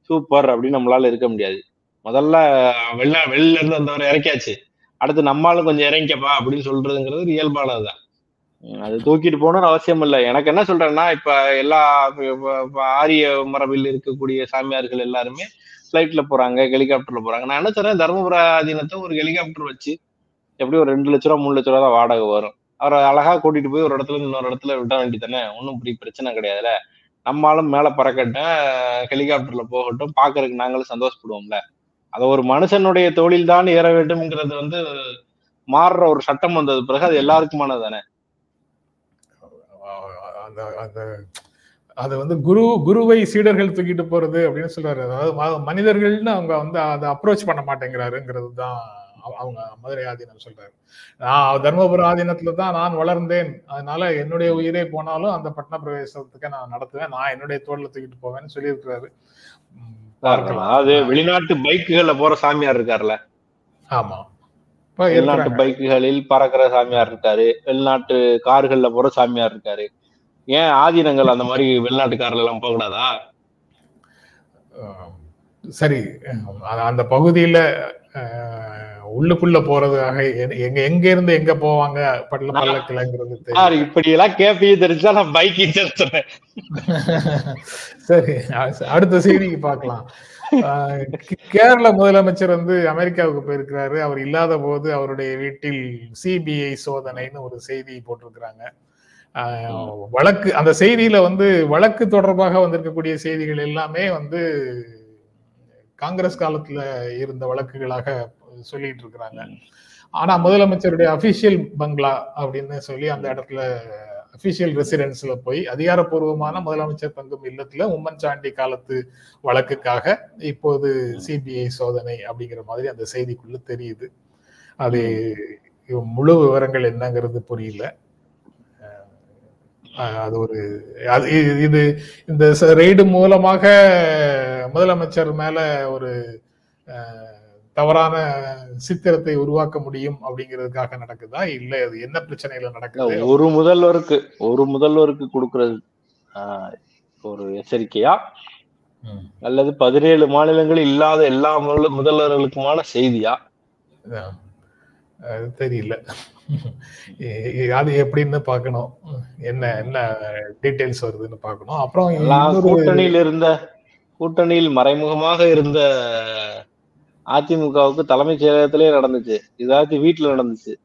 சூப்பர் அப்படின்னு நம்மளால இருக்க முடியாது. முதல்ல வெளில வெளில இருந்து வந்தவரை இறக்கியாச்சு. அடுத்து நம்மளும் கொஞ்சம் இறங்கிக்கப்பா அப்படின்னு சொல்றதுங்கிறது ஒரு இயல்பானதுதான் அது தூக்கிட்டு போகணும்னு அவசியம் இல்லை. எனக்கு என்ன சொல்றேன்னா இப்ப எல்லா ஆரிய மரபில் இருக்கக்கூடிய சாமியார்கள் எல்லாருமே ஃப்ளைட்ல போறாங்க ஹெலிகாப்டர்ல போறாங்க. நான் என்ன சொல்றேன் தர்மபுர ஆதீனத்தை ஒரு ஹெலிகாப்டர் வச்சு எப்படி ஒரு ரெண்டு லட்ச ரூபா மூணு லட்ச ரூபா தான் வாடகை வரும். அவரை அழகா கூட்டிட்டு போய் ஒரு இடத்துல இன்னொரு இடத்துல விட வேண்டியதானே ஒன்றும் பெரிய பிரச்சனை கிடையாதுல நம்மளும் மேல பறக்கட்டும் ஹெலிகாப்டர்ல போகட்டும் பாக்குறதுக்கு நாங்களும் சந்தோஷப்படுவோம்ல. அது ஒரு மனுஷனுடைய தொழில் தான் ஏற வேண்டும்ங்கிறது வந்து மாறுற ஒரு சட்டம் வந்தது. பிறகு அது எல்லாருக்குமானது தானே அந்த அந்த அது வந்து குரு குருவை சீடர்கள் தூக்கிட்டு போறது அப்படின்னு சொல்றாரு. அதாவது மனிதர்கள்னு அவங்க வந்து அதை அப்ரோச் பண்ண மாட்டேங்கிறாருங்கிறது தான் அவங்க மதுரை ஆதீனம் சொல்றாரு. நான் தர்மபுர ஆதீனத்துல தான் நான் வளர்ந்தேன். அதனால என்னுடைய உயிரே போனாலும் அந்த பட்டண பிரவேசத்துக்கு நான் நடத்துவேன். நான் என்னுடைய தோல்ல தூக்கிட்டு போவேன்னு சொல்லியிருக்கிறாரு. அதாவது வெளிநாட்டு பைக்குகள்ல போற சாமியார் இருக்காருல்ல ஆமா. வெளிநாட்டு பைக்குகளில் பறக்கிற சாமியார் இருக்காரு. வெளிநாட்டு கார்கள்ல போற சாமியார் இருக்காரு. ஏன் ஆதீனங்கள் அந்த மாதிரி வெளிநாட்டு கார்ல எல்லாம் போகக்கூடாதா சரி அந்த பகுதியில உள்ளுக்குள்ள போறதுக்காக எங்க எங்க இருந்து எங்க போவாங்க? பல்ல பல்லக்கிலங்கிறது சார் தெரியும் இப்படி எல்லாம் கேப்பீங்க தெரிஞ்சா நான் பைக் சரி அடுத்த செய்திக்கு பார்க்கலாம். கேரள முதலமைச்சர் வந்து அமெரிக்காவுக்கு போயிருக்கிறாரு. அவர் இல்லாத போது அவருடைய வீட்டில் சிபிஐ சோதனைன்னு ஒரு செய்தி போட்டிருக்கிறாங்க. வழக்கு அந்த செய்தியில வந்து வழக்கு தொடர்பாக வந்திருக்கக்கூடிய செய்திகள் எல்லாமே வந்து காங்கிரஸ் காலத்துல இருந்த வழக்குகளாக சொல்லிட்டு இருக்கிறாங்க. ஆனா முதலமைச்சருடைய அபிஷியல் பங்களா அப்படின்னு சொல்லி அந்த இடத்துல அபிஷியல் ரெசிடென்ஸ்ல போய் அதிகாரப்பூர்வமான முதலமைச்சர் தங்கும் இல்லத்துல உம்மன் சாண்டி காலத்து வழக்குக்காக இப்போது சிபிஐ சோதனை அப்படிங்கிற மாதிரி அந்த செய்திக்குள்ள தெரியுது. அது முழு விவரங்கள் என்னங்கிறது புரியல. அது ஒரு அது இது இந்த ரெய்டு மூலமாக முதலமைச்சர் மேல ஒரு தவறான சித்திரத்தை உருவாக்க முடியும் அப்படிங்கிறதுக்காக நடக்குதா? இல்ல அது என்ன பிரச்சனையில நடக்குது? ஒரு முதல்வருக்கு ஒரு முதல்வருக்கு கொடுக்கறது ஒரு எச்சரிக்கையா. அல்லது பதினேழு மாநிலங்களில் இல்லாத எல்லா முதல்வர்களுக்குமான செய்தியா? தெரியல. அது எப்படின்னு பார்க்கணும். என்ன என்ன டீடைல்ஸ் வருதுன்னு பார்க்கணும். அப்புறம் கூட்டணியில் இருந்த கூட்டணியில் மறைமுகமாக இருந்த அதிமுகவுக்கு தலைமைச் செயலகத்திலே நடந்துச்சு. இதாச்சும் வீட்டுல நடந்துச்சு.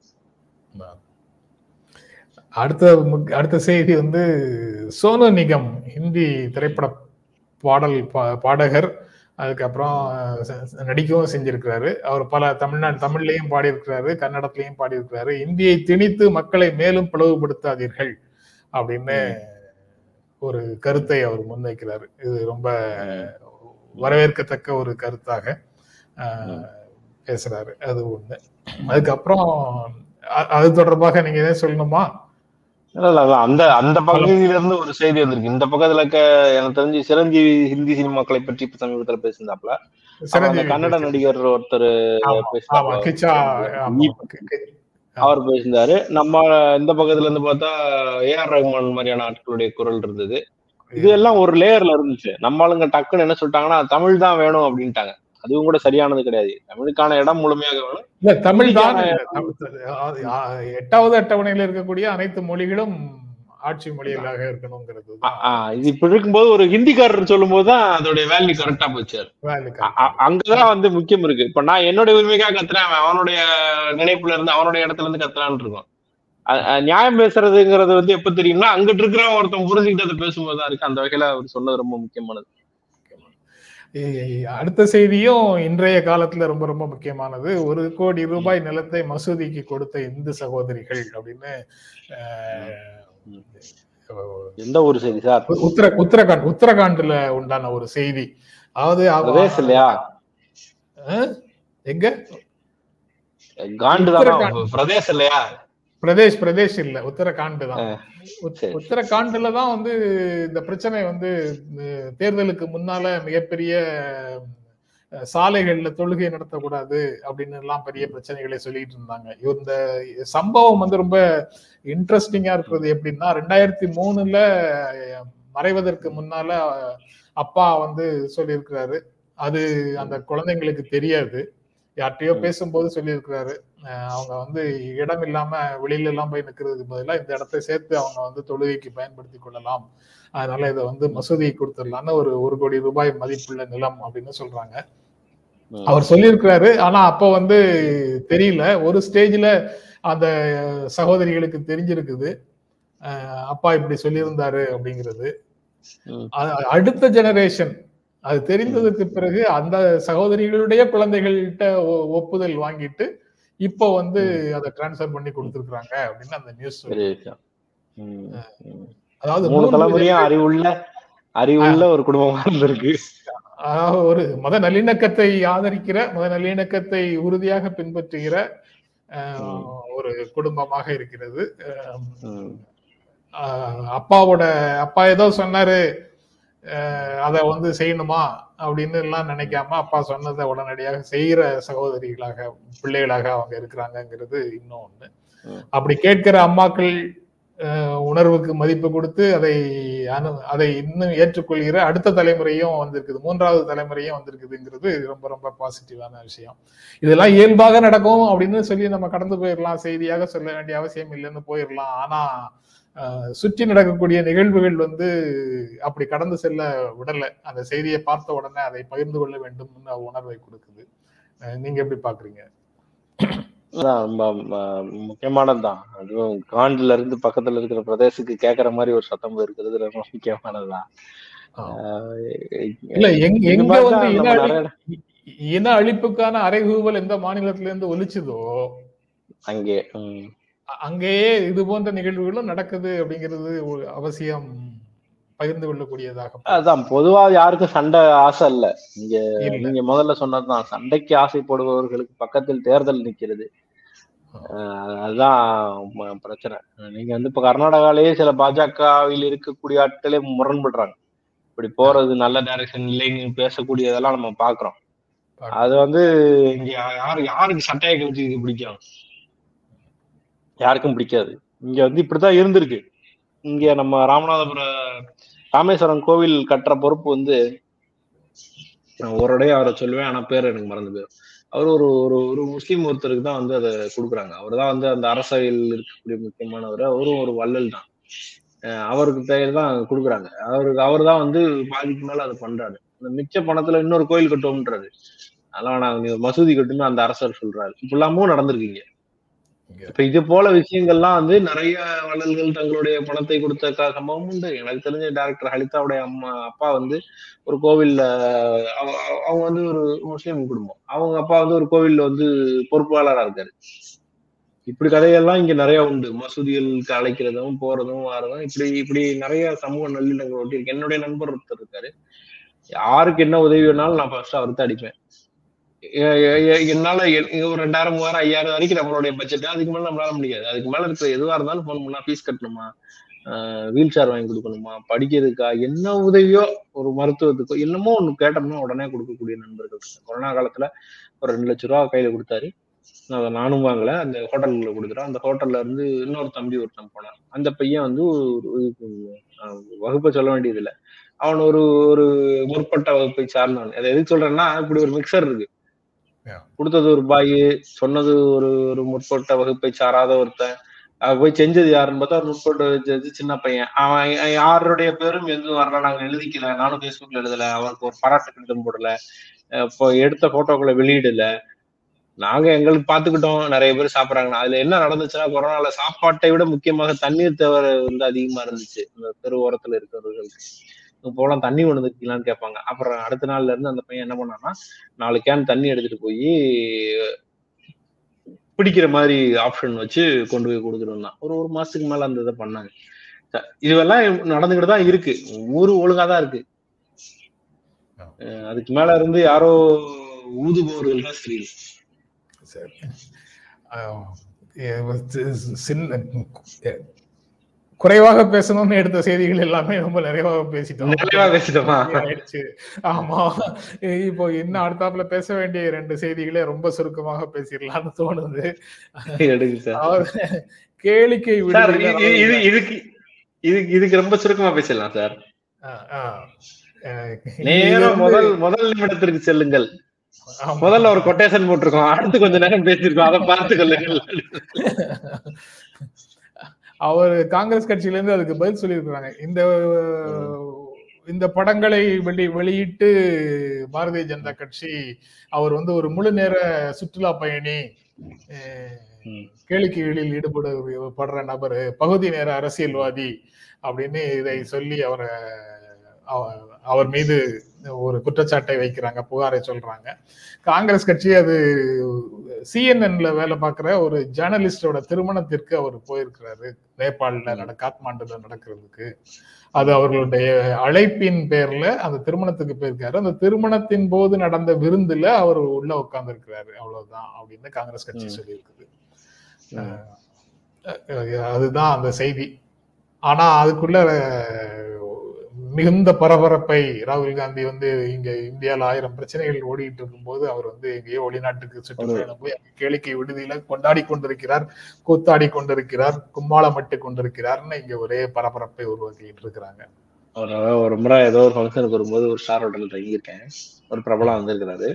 அடுத்த அடுத்த செய்தி வந்து சோனு நிகம் ஹிந்தி திரைப்பட பாடல் பா- பாடகர். அதுக்கப்புறம் நடிக்கவும் செஞ்சிருக்கிறாரு. அவர் பல தமிழ்நாடு தமிழ்லையும் பாடியிருக்கிறாரு கன்னடத்திலையும் பாடியிருக்கிறாரு. இந்தியை திணித்து மக்களை மேலும் பிளவுபடுத்தாதீர்கள் அப்படின்னு ஒரு கருத்தை அவர் முன்வைக்கிறாரு. இது ரொம்ப வரவேற்கத்தக்க ஒரு கருத்தாக பேசுறாரு. அது ஒண்ணு. அதுக்கப்புறம் அது தொடர்பாக நீங்க எதாவது சொல்லணுமா? அந்த அந்த பகுதியில இருந்து ஒரு செய்தி வந்திருக்கு. இந்த பக்கத்துல இருக்க எனக்கு தெரிஞ்சு சிரஞ்சீவி ஹிந்தி சினிமாக்களை பற்றி இப்ப சமீபத்துல பேசியிருந்தாப்ல கன்னட நடிகர் ஒருத்தர் அவர் பேசியிருந்தாரு. நம்ம இந்த பக்கத்துல இருந்து பார்த்தா ஏஆர் ரஹ்மான் மாதிரியான ஆட்களுடைய குரல் இருந்தது. இது எல்லாம் ஒரு லேயர்ல இருந்துச்சு. நம்ம ஆளுங்க டக்குன்னு என்ன சொல்லிட்டாங்கன்னா தமிழ் தான் வேணும் அப்படின்ட்டாங்க. அதுவும் கூட சரியானது கிடையாது. தமிழுக்கான இடம் முழுமையாக வேணும். இல்ல தமிழ் தான் எட்டாவது அட்டவணையில இருக்கக்கூடிய அனைத்து மொழிகளும் ஆட்சி மொழிகளாக இருக்கணுங்கிறது இது இப்படி இருக்கும்போது ஒரு ஹிந்திக்காரர் சொல்லும் போதுதான் அதோடைய வேல்யூ கரெக்டா போச்சு. அங்கதான் வந்து முக்கியம் இருக்கு. இப்ப நான் என்னுடைய உரிமைக்காக கத்துறேன் அவன் அவனுடைய நினைப்புல இருந்து அவனுடைய இடத்துல இருந்து கத்துறான்னு இருக்கும். நியாயம் பேசுறதுங்கிறது வந்து எப்ப தெரியும்னா அங்கிட்டு இருக்கிற ஒருத்தன் புரிஞ்சுக்கிட்டு அதை பேசும்போதுதான் இருக்கு. அந்த வகையில அவர் சொன்னது ரொம்ப முக்கியமானது. அடுத்த செய்தியும் இன்றைய காலத்துல ரொம்ப ரொம்ப முக்கியமானது. ஒரு கோடி ரூபாய் நிலத்தை மசூதிக்கு கொடுத்த இந்து சகோதரிகள் அப்படின்னு எந்த ஒரு சரி? சார் உத்தர உத்தரகாண்ட் உத்தரகாண்ட்ல உண்டான ஒரு செய்தி. அதாவது இல்லையா? எங்க? காண்டு தானா உத்தரகாண்ட். பிரதேஷ் இல்லையா பிரதேஷ் பிரதேஷ் இல்ல. உத்தரகாண்ட் தான். உத்தரகாண்ட்ல தான் வந்து இந்த பிரச்சனை வந்து தேர்தலுக்கு முன்னால மிகப்பெரிய சாலைகள்ல தொழுகை நடத்தக்கூடாது அப்படின்னு எல்லாம் பெரிய பிரச்சனைகளை சொல்லிட்டு இருந்தாங்க. இந்த சம்பவம் வந்து ரொம்ப இன்ட்ரெஸ்டிங்கா இருக்கிறது எப்படின்னா ரெண்டாயிரத்தி மூணுல மறைவதற்கு முன்னால அப்பா வந்து சொல்லியிருக்கிறாரு. அது அந்த குழந்தைங்களுக்கு தெரியாது. யார்கிட்டயோ பேசும்போது சொல்லியிருக்கிறாரு. அவங்க வந்து இடம் இல்லாம வெளியில எல்லாம் போய் நிக்கிறதுக்கு பதிலா இந்த இடத்தை சேர்த்து அவங்க வந்து தொழுகைக்கு பயன்படுத்தி கொள்ளலாம். அதனால இதை வந்து மசூதி கொடுத்துடலாம்னு ஒரு ஒரு கோடி ரூபாய் மதிப்புள்ள நிலம் அப்படின்னு சொல்றாங்க. அவர் சொல்லியிருக்கிறாரு. ஆனா அப்ப வந்து தெரியல. ஒரு ஸ்டேஜ்ல அந்த சகோதரிகளுக்கு தெரிஞ்சிருக்குது. அப்பா இப்படி சொல்லியிருந்தாரு அப்படிங்கிறது. அடுத்த ஜெனரேஷன் அது தெரிந்ததுக்கு பிறகு அந்த சகோதரிகளுடைய குழந்தைகள்கிட்ட ஒப்புதல் வாங்கிட்டு இப்போ வந்து அதை டிரான்ஸ்ஃபர் பண்ணி கொடுத்துருக்காங்க அப்படின்னு அந்த நியூஸ். அதாவது மூணு மூன்று தலைமுறையும் அறிவுள்ள அறிவுள்ள ஒரு குடும்பமா இருந்திருக்கு. ஒரு மத நல்லிணக்கத்தை ஆதரிக்கிற மத நல்லிணக்கத்தை உறுதியாக பின்பற்றுகிற ஒரு குடும்பமாக இருக்கிறது. அப்பாவோட அப்பா ஏதோ சொன்னாரு அத வந்து செய்யணுமா அப்படின்னு எல்லாம் நினைக்காம அப்பா சொன்னதை உடனடியாக செய்யற சகோதரிகளாக பிள்ளைகளாக அவங்க இருக்கிறாங்கங்கிறது இன்னும் ஒண்ணு. அப்படி கேட்கிற அம்மாக்கள் உணர்வுக்கு மதிப்பு கொடுத்து அதை அனு அதை இன்னும் ஏற்றுக்கொள்கிற அடுத்த தலைமுறையும் வந்திருக்குது. மூன்றாவது தலைமுறையும் வந்திருக்குதுங்கிறது ரொம்ப ரொம்ப பாசிட்டிவான விஷயம். இதெல்லாம் இயல்பாக நடக்கும் அப்படின்னு சொல்லி நம்ம கடந்து போயிடலாம். செய்தியாக சொல்ல வேண்டிய அவசியம் இல்லைன்னு போயிடலாம். ஆனா சுற்றி நடக்கக்கூடிய நிகழ்வுகள் வந்து அப்படி கடந்து செல்ல விடல. அந்த செய்தியை பார்த்த உடனே அதை பகிர்ந்து கொள்ள வேண்டும்னு உணர்வை கொடுக்குது. நீங்க எப்படி பாக்குறீங்க முக்கியமானதுதான். அதுவும் காண்டுல இருந்து பக்கத்துல இருக்கிற பிரதேசத்துக்கு கேக்குற மாதிரி ஒரு சத்தம் இருக்கிறது ரொம்ப முக்கியமானதுதான். இல்ல எங்க வந்து இன அழிப்புக்கான அறைகூவல் எந்த மாநிலத்தில இருந்து ஒலிச்சுதோ அங்கே அங்கேயே இது போன்ற நிகழ்வுகளும் நடக்குது அப்படிங்கிறது ஒரு அவசியம் பகிர்ந்து கொள்ளக்கூடியதாக அதான் பொதுவா யாருக்கும் சண்டை ஆசை இல்ல. இங்க. நீங்க முதல்ல சொன்னதுதான் சண்டைக்கு ஆசைப்படுபவர்களுக்கு பக்கத்தில் தேர்தல் நிக்கிறது. அதுதான் பிரச்சனை. நீங்க வந்து இப்ப கர்நாடகாலேயே சில பாஜகவில் இருக்கக்கூடிய ஆட்களே முரண்படுறாங்க. இப்படி போறது நல்ல டைரக்ஷன் இல்லைன்னு பேசக்கூடியதெல்லாம் நம்ம பாக்குறோம். அது வந்து இங்க யாரு யாருக்கு சட்டையை கழிச்சு பிடிக்கும்? யாருக்கும் பிடிக்காது. இங்க வந்து இப்படித்தான் இருந்திருக்கு. இங்க நம்ம ராமநாதபுரம் ராமேஸ்வரம் கோவில் கட்டுற பொறுப்பு வந்து நான் ஒருடைய அவரை சொல்லுவேன் ஆனா பேர் எனக்கு மறந்து போயிடும். அவர் ஒரு ஒரு ஒரு முஸ்லீம் ஒருத்தருக்கு தான் வந்து அதை கொடுக்குறாங்க. அவர் தான் வந்து அந்த அரசவையில் இருக்கக்கூடிய முக்கியமானவர். அவரும் ஒரு வள்ளல் தான். அவருக்கு பெயர் தான் கொடுக்குறாங்க. அவருக்கு அவர் தான் வந்து பாதிக்கு மேல அதை பண்றாரு. அந்த மிச்ச பணத்துல இன்னொரு கோயில் கட்டுவோம்ன்றாரு அதெல்லாம் நான் மசூதி கட்டுன்னு அந்த அரசர் சொல்றாரு. இப்படிலாமும் நடந்திருக்கீங்க இப்ப இது போல விஷயங்கள்லாம் வந்து நிறைய வள்ளல்கள் தங்களுடைய பணத்தை கொடுத்த சம்பவம் உண்டு. எனக்கு தெரிஞ்ச டேரக்டர் ஹலிதாவுடைய அம்மா அப்பா வந்து ஒரு கோவில்ல அவ- அவ- அவங்க வந்து ஒரு முஸ்லீம் குடும்பம். அவங்க அப்பா வந்து ஒரு கோவில்ல வந்து பொறுப்பாளரா இருக்காரு. இப்படி கதையெல்லாம் இங்க நிறைய உண்டு. மசூதிகளுக்கு அழைக்கிறதும் போறதும் வாரதும். இப்படி இப்படி நிறைய சமூக நல்லிணங்கள் ஒட்டி இருக்கு என்னுடைய நண்பர் ஒருத்தர் இருக்காரு. யாருக்கு என்ன உதவி வேணாலும் நான் ஃபர்ஸ்ட் அவர்தான் அடிப்பேன். என்னால ஒரு ரெண்டாயிரம் மூவாயிரம் ஐயாயிரம் வரைக்கும் நம்மளுடைய பட்ஜெட் அதுக்கு மேல நம்மளால முடியாது. அதுக்கு மேல இருக்கிற எதுவா இருந்தாலும் போன் பண்ணா ஃபீஸ் கட்டணுமா? வீல் சேர் வாங்கி கொடுக்கணுமா? படிக்கிறதுக்கா? என்ன உதவியோ ஒரு மருத்துவத்துக்கோ? என்னமோ ஒண்ணு கேட்டோம்னா உடனே கொடுக்கக்கூடிய நண்பர்கள். கொரோனா காலத்துல ஒரு ரெண்டு லட்ச ரூபா கையில கொடுத்தாரு. அதை நானும் வாங்கல. அந்த ஹோட்டல்ல கொடுத்துட்டோம் அந்த ஹோட்டல்ல இருந்து இன்னொரு தம்பி ஒருத்தன் போனான். அந்த பையன் வந்து வகுப்பை சொல்ல வேண்டியது அவன் ஒரு ஒரு முற்பட்ட வகுப்பை சார்ந்தவன். அதை எதுக்கு சொல்றேன்னா இப்படி ஒரு மிக்சர் இருக்கு. கொடுத்தது ஒரு பாய் சொன்னது ஒரு ஒரு முற்பட்ட வகுப்பை சாராத ஒருத்தன். போய் செஞ்சது யாருன்னு பார்த்தா ஒரு முற்பட்ட சின்ன பையன். அவன் யாருடைய பேரும் எதுவும் வரல. நாங்க எழுதிக்கல. நானும் Facebookல எழுதல. அவனுக்கு ஒரு பாராட்டு கடிதம் போடல. இப்போ எடுத்த போட்டோக்களை வெளியிடல. நாங்க எங்களுக்கு பாத்துக்கிட்டோம் நிறைய பேர் சாப்பிடுறாங்க. அதுல என்ன நடந்துச்சுன்னா கொரோனால சாப்பாட்டை விட முக்கியமாக தண்ணீர் தேவை வந்து அதிகமா இருந்துச்சு. இந்த தெரு ஓரத்துல இருக்கிறவர்களுக்கு. போலாம் தண்ணி கொண்டு வந்துருக்கீங்களான்னு கேட்பாங்க. அப்புறம் அடுத்த நாள்ல இருந்து அந்த பையன் என்ன பண்ணான்னா நாலு கேன் தண்ணி எடுத்துட்டு போய் பிடிக்கிற மாதிரி ஆப்ஷன் வச்சு கொண்டு போய் கொடுத்துட்டு ஒரு ஒரு மாசத்துக்கு மேல அந்த இதை பண்ணாங்க. இதுவெல்லாம் நடந்துகிட்டு தான் இருக்கு. ஊரு ஒழுங்கா தான் இருக்கு. அதுக்கு மேல இருந்து யாரோ ஊதுபவர்கள் தான் சரி. ஆஹ் எ- சி- சின்ன குறைவாக பேசணும்னு எடுத்த செய்திகள் எல்லாமே ரொம்ப நிறைவாக பேசிட்டோம். நிறைவா பேசிட்டோமா? ஆயிடுச்சு. ஆமா. இப்போ இன்னும் அடுத்தாப்புல பேச வேண்டிய ரெண்டு செய்திகளே ரொம்ப சுருக்கமாக பேசிடலாம்னு தோணுது. கேளிக்கை இதுக்கு இதுக்கு ரொம்ப சுருக்கமா பேசலாம் சார். நேரம் முதல் முதல் நிமிடத்திற்கு செல்லுங்கள். முதல்ல ஒரு கொட்டேஷன் போட்டிருக்கோம். அடுத்து கொஞ்ச நேரம் பேசியிருக்கோம். அதை பார்த்து கொள்ளுங்கள். அவர் காங்கிரஸ் கட்சியில இருந்து அதுக்கு பதில் சொல்லியிருக்கிறாங்க. இந்த இந்த படங்களை வெளி வெளியிட்டு பாரதிய ஜனதா கட்சி அவர் வந்து ஒரு முழு நேர சுற்றுலா பயணி. கேளிக்கைகளில் ஈடுபட படுற நபர் பகுதி நேர அரசியல்வாதி அப்படின்னு இதை சொல்லி அவரை அவ- அவர் மீது ஒரு குற்றச்சாட்டை வைக்கிறாங்க புகாரை சொல்றாங்க. காங்கிரஸ் கட்சி அது சிஎன்என்ல வேலை பார்க்குற ஒரு ஜேர்னலிஸ்டோட திருமணத்திற்கு அவர் போயிருக்கிறாரு நேபாளில் நட காத்மாண்டுல நடக்கிறதுக்கு. அது அவர்களுடைய அழைப்பின் பேர்ல அந்த திருமணத்துக்கு போயிருக்காரு. அந்த திருமணத்தின் போது நடந்த விருந்துல அவர் உள்ள உட்கார்ந்து இருக்கிறாரு அவ்வளவுதான் அப்படின்னு காங்கிரஸ் கட்சி. சொல்லியிருக்குது. அதுதான் அந்த செய்தி. ஆனா அதுக்குள்ள மிகுந்த பரபரப்பை ராகுல் காந்தி வந்து இங்க இந்தியாவில் ஆயிரம் பிரச்சனைகள் ஓடிட்டு இருக்கும்போது அவர் வந்து எங்கேயோ வெளிநாட்டுக்கு சுற்றுப்பயணம் போய் கேளிக்கை விடுதியில கொண்டாடி கொண்டிருக்கிறார் கூத்தாடி கொண்டிருக்கிறார் கும்மாளமிட்டு கொண்டிருக்கிறார்னு இங்க ஒரே பரபரப்பை உருவாக்கிட்டு இருக்கிறாங்க. ஒரு ஒரு முறை ஏதோ ஒரு ஃபங்க்ஷனுக்கு வரும்போது ஒரு ஸ்டார் ஹோட்டல் தங்கியிருக்கேன். ஒரு பிரபலம் வந்திருக்கிறாரு.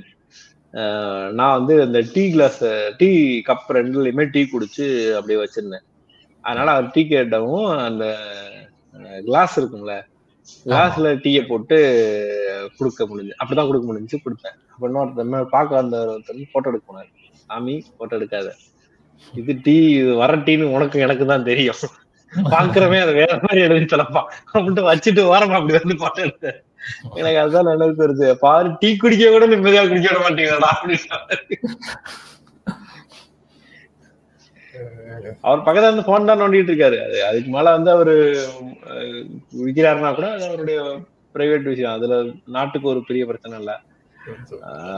நான் வந்து அந்த டீ கிளாஸ் டீ கப் ரெண்டுலயுமே டீ குடிச்சு அப்படியே வச்சிருந்தேன். அதனால அவர் டீ கேட்டவும் அந்த கிளாஸ் இருக்கும்ல கிளாஸ்ல டீயை போட்டு கொடுக்க முடிஞ்சு அப்படிதான் கொடுக்க முடிஞ்சு கொடுத்தேன். அப்ப இன்னொருத்தன் பார்க்க வந்த ஒருத்தர் போட்டோ எடுக்க போனாரு. சாமி போட்டோ எடுக்காத. இது டீ இது வர டீன்னு உனக்கு எனக்கு தான் தெரியும். பாக்குறமே அதை வேற மாதிரி எழுதி சொல்லப்பா அப்படின்ட்டு வச்சுட்டு ஓரமா அப்படி வந்து போட்டோ எடுத்தேன். எனக்கு அதுதான் நல்லது தெரிஞ்சு பாரு டீ குடிக்க கூட நிம்மதியா குடிக்க விட மாட்டீங்களா அப்படின்னு. அவர் பக்கத்துல இருந்து போன் தான் நோண்டிட்டு இருக்காரு. அது அதுக்கு மேல வந்து அவரு விக்கிறாருன்னா கூட அது அவருடைய பிரைவேட் விஷயம். அதுல நாட்டுக்கு ஒரு பெரிய பிரச்சனை இல்ல.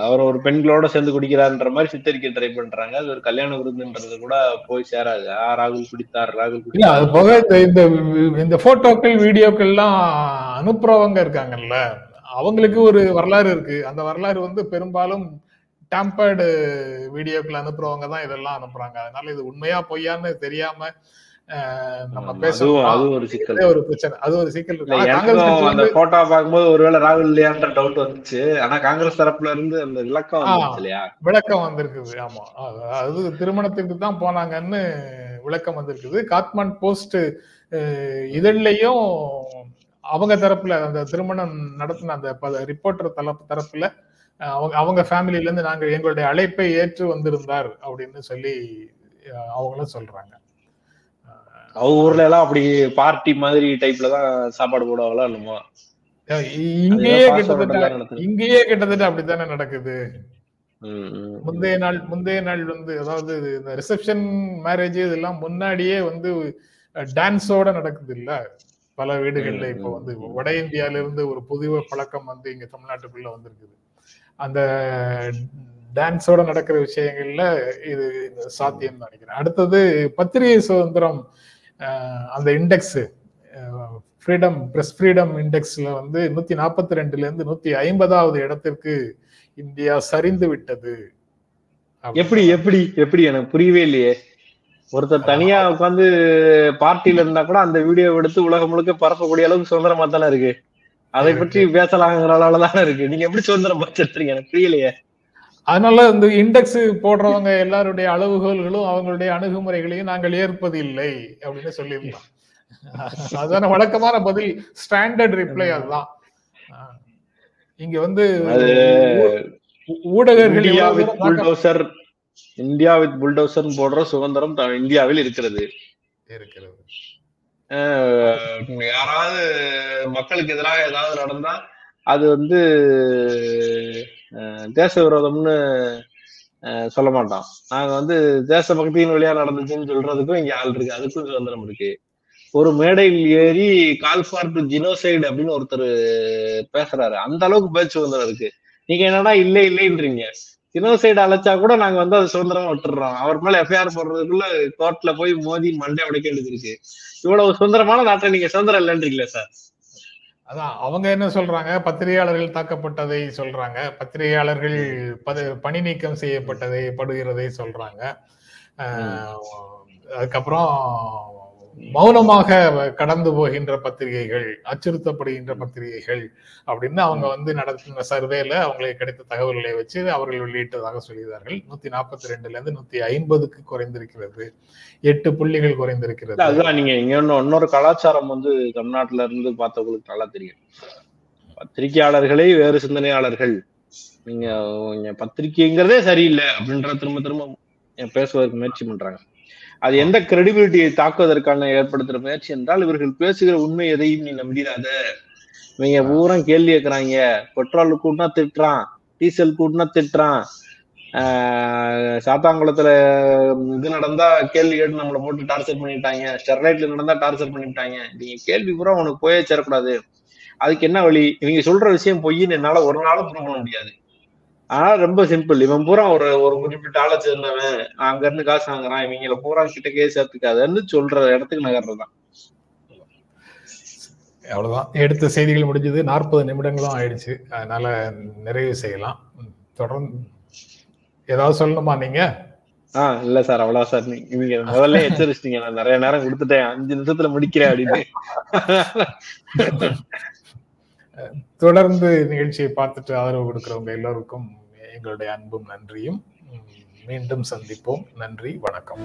அவர் ஒரு பெண்களோட சேர்ந்து குடிக்கிறாருன்ற மாதிரி சித்தரிக்க ட்ரை பண்றாங்க. அது ஒரு கல்யாண விருந்துன்றது கூட போய் சேராது. ஆ ராகுல் குடித்தார் ராகுல் அது போக இந்த இந்த போட்டோக்கள் வீடியோக்கள்லாம் அனுப்புறவங்க இருக்காங்கல்ல. அவங்களுக்கு ஒரு வரலாறு இருக்கு. அந்த வரலாறு வந்து பெரும்பாலும் டேம்பர்டு வீடியோக்கள் அனுப்புறவங்க தான் இதெல்லாம் அனுப்புறாங்க. அதனால இது உண்மையா பொய்யான்னு தெரியாம நம்ம அதுவும் அதுவும் ஒரு சிக்கல். ஒரு பிரச்சனை. அது ஒரு சிக்கல் எனக்கும் அந்த போட்டோ பார்க்கும்போது ஒருவேளை ராகுல் இல்லையான்ற டவுட் வந்துச்சு. ஆனா காங்கிரஸ் தரப்புல இருந்து அந்த விளக்கம் இல்லையா? விளக்கம் வந்திருக்குது. ஆமா. அது- அது திருமணத்துக்கு தான் போனாங்கன்னு விளக்கம் வந்திருக்குது. காத்மாண்ட் போஸ்ட் இதழ்லையும் அவங்க தரப்புல அந்த திருமணம் நடத்தின அந்த ரிப்போர்ட்டர் தரப்பு தரப்புல அவங்க ஃபேமிலில இருந்து நாங்க எங்களுடைய அழைப்பை ஏற்று வந்திருந்தார் அப்படின்னு சொல்லி அவங்களும் சொல்றாங்க. அவங்க ஊர்ல எல்லாம் அப்படி பார்ட்டி மாதிரி டைப்ல தான் சாப்பாடு போடுவாங்களா என்னமோ? இங்கேயே கிட்டத்தட்ட இங்கேயே கிட்டத்தட்ட அப்படித்தானே நடக்குது. முந்தைய நாள் முந்தைய நாள் வந்து அதாவது இந்த ரிசப்ஷன் மேரேஜ் இதெல்லாம் முன்னாடியே வந்து டான்ஸோட நடக்குது இல்ல? பல வீடுகள்ல இப்போ வந்து. வட இந்தியால இருந்து ஒரு புதிய பழக்கம் வந்து இங்க தமிழ்நாட்டுக்குள்ள வந்திருக்குது. அந்த டான்ஸோட நடக்கிற விஷயங்கள்ல இது சாத்தியம் நினைக்கிறேன். அடுத்தது பத்திரிகை சுதந்திரம் அந்த இண்டெக்ஸ் ஃப்ரீடம் பிரஸ் ஃப்ரீடம் இண்டெக்ஸ்ல வந்து நூத்தி நாற்பத்தி ரெண்டுல இருந்து நூத்தி ஐம்பதாவது இடத்திற்கு இந்தியா சரிந்து விட்டது. எப்படி எப்படி எப்படி? எனக்கு புரியவே இல்லையே. ஒருத்தர் தனியா உட்காந்து பார்ட்டில இருந்தா கூட அந்த வீடியோ எடுத்து உலகம் முழுக்க பரப்பக்கூடிய அளவுக்கு சுதந்திரமா தானே இருக்கு. அதை பற்றி பேசலாங்கிற அளவுல தானே இருக்கு. நீங்க எப்படி சுதந்திரம் படுத்துறீங்க எனக்கு புரியலையே. அதனால இந்த இண்டெக்ஸ் போடுறவங்க எல்லாருடைய அளவுகோல்களும் அவங்களுடைய அணுகுமுறைகளையும் நாங்கள் ஏற்பது இல்லை அப்படின்னு சொல்லிடலாம் அதுதான வழக்கமான பதில். ஸ்டாண்டர்ட் ரிப்ளை அதுதான். இங்க வந்து ஊடகர்கள் புல்டோசர் இந்தியா வித் புல்டோசர் போடுற சுதந்திரம் இந்தியாவில் இருக்கிறது. இருக்கிறது. யாராவது மக்களுக்கு எதிராக ஏதாவது நடந்தா அது வந்து தேச விரோதம்னு சொல்ல மாட்டோம் நாங்க வந்து தேச பக்தியின் வழியா நடந்துச்சுன்னு சொல்றதுக்கும் இங்க ஆள் இருக்கு. அதுக்கும் சுதந்திரம் இருக்கு. ஒரு மேடையில் ஏறி கால் ஃபார் டு ஜினோசைடு அப்படின்னு ஒருத்தர் பேசுறாரு. அந்த அளவுக்கு பேச்சு சுதந்திரம் இருக்கு. நீங்க என்னடா இல்லை இல்லைன்றீங்க. ஜினோசைடு அழைச்சா கூட நாங்க வந்து அது சுதந்திரமா விட்டுறோம் அவர் மேல எஃப்ஐஆர் போடுறதுக்குள்ள கோர்ட்ல போய் மோதி மண்டை உடைக்க வேண்டியது இருக்கு. இவ்வளவு சுதந்திரமான நாட்டை நீங்க சுதந்திரம் இல்லைன்றீங்களே சார்? அதான் அவங்க என்ன சொல்றாங்க? பத்திரிகையாளர்கள் தாக்கப்பட்டதை சொல்றாங்க. பத்திரிகையாளர்கள் பத- பணி நீக்கம் செய்யப்பட்டதை படுகிறதை சொல்றாங்க. அதுக்கப்புறம் மௌனமாக கடந்து போகின்ற பத்திரிகைகள் அச்சுறுத்தப்படுகின்ற பத்திரிகைகள் அப்படின்னு அவங்க வந்து நடத்தின சர்வேல அவங்களுக்கு கிடைத்த தகவல்களை வச்சு அவர்கள் வெளியிட்டதாக சொல்கிறார்கள் நூத்தி நாற்பத்தி ரெண்டுல இருந்து நூத்தி ஐம்பதுக்கு குறைந்திருக்கிறது. எட்டு புள்ளிகள் குறைந்திருக்கிறது. அதுதான் நீங்க இங்க இன்னொரு கலாச்சாரம் வந்து தமிழ்நாட்டுல இருந்து பார்த்தவங்களுக்கு நல்லா தெரியும். பத்திரிகையாளர்களே வேறு சிந்தனையாளர்கள். நீங்க பத்திரிகைங்கிறதே சரியில்லை அப்படின்ற திரும்ப திரும்ப பேசுவதற்கு முயற்சி பண்றாங்க. அது எந்த கிரெடிபிலிட்டியை தாக்குவதற்கான ஏற்படுத்துற முயற்சி என்றால் இவர்கள் பேசுகிற உண்மை எதையும் நீ நம்பிடாத. இவங்க பூரா கேள்வி கேட்கறாங்க பெட்ரோல் கூட்டினா திட்டுறான். டீசல் கூட்டினா திட்டுறான். சாத்தாங்குளத்துல இது நடந்தா கேள்வி கேட்டு நம்மளை போட்டு டார்ச்சர் பண்ணிட்டாங்க. ஸ்டெர்லைட்ல நடந்தா டார்ச்சர் பண்ணிட்டாங்க. நீங்க கேள்வி பூரா உனக்கு போயே சேரக்கூடாது. அதுக்கு என்ன வழி? இவங்க சொல்ற விஷயம் பொய்ன்னு என்னால ஒரு நாளும் ப்ரூவ் பண்ண முடியாது. ஆனா ரொம்ப சிம்பிள் இவன் பூரா ஒரு ஒரு குறிப்பிட்ட ஆளை சேர்ந்தவன். அங்க இருந்து காசு வாங்குறான். இவங்கள பூரா கிட்டக்கே சேர்த்துக்காதுன்னு சொல்ற இடத்துக்கு நகர்றதுதான் அவ்வளவுதான். எடுத்த செய்திகள் முடிஞ்சது. நாற்பது நிமிடங்களும் ஆயிடுச்சு. அதனால நிறைவு செய்யலாம். தொடர்ந்து ஏதாவது சொல்லணுமா நீங்க? ஆஹ் இல்ல சார். அவ்வளவு சார். நீங்க முதல்ல எச்சரிச்சிட்டீங்க. நான் நிறைய நேரம் கொடுத்துட்டேன். அஞ்சு நிமிஷத்துல முடிக்கிறேன் அப்படின்னு. தொடர்ந்து நிகழ்ச்சியை பார்த்துட்டு ஆதரவு கொடுக்கிறவங்க எல்லோருக்கும் எங்களுடைய அன்பும் நன்றியும். மீண்டும் சந்திப்போம். நன்றி. வணக்கம்.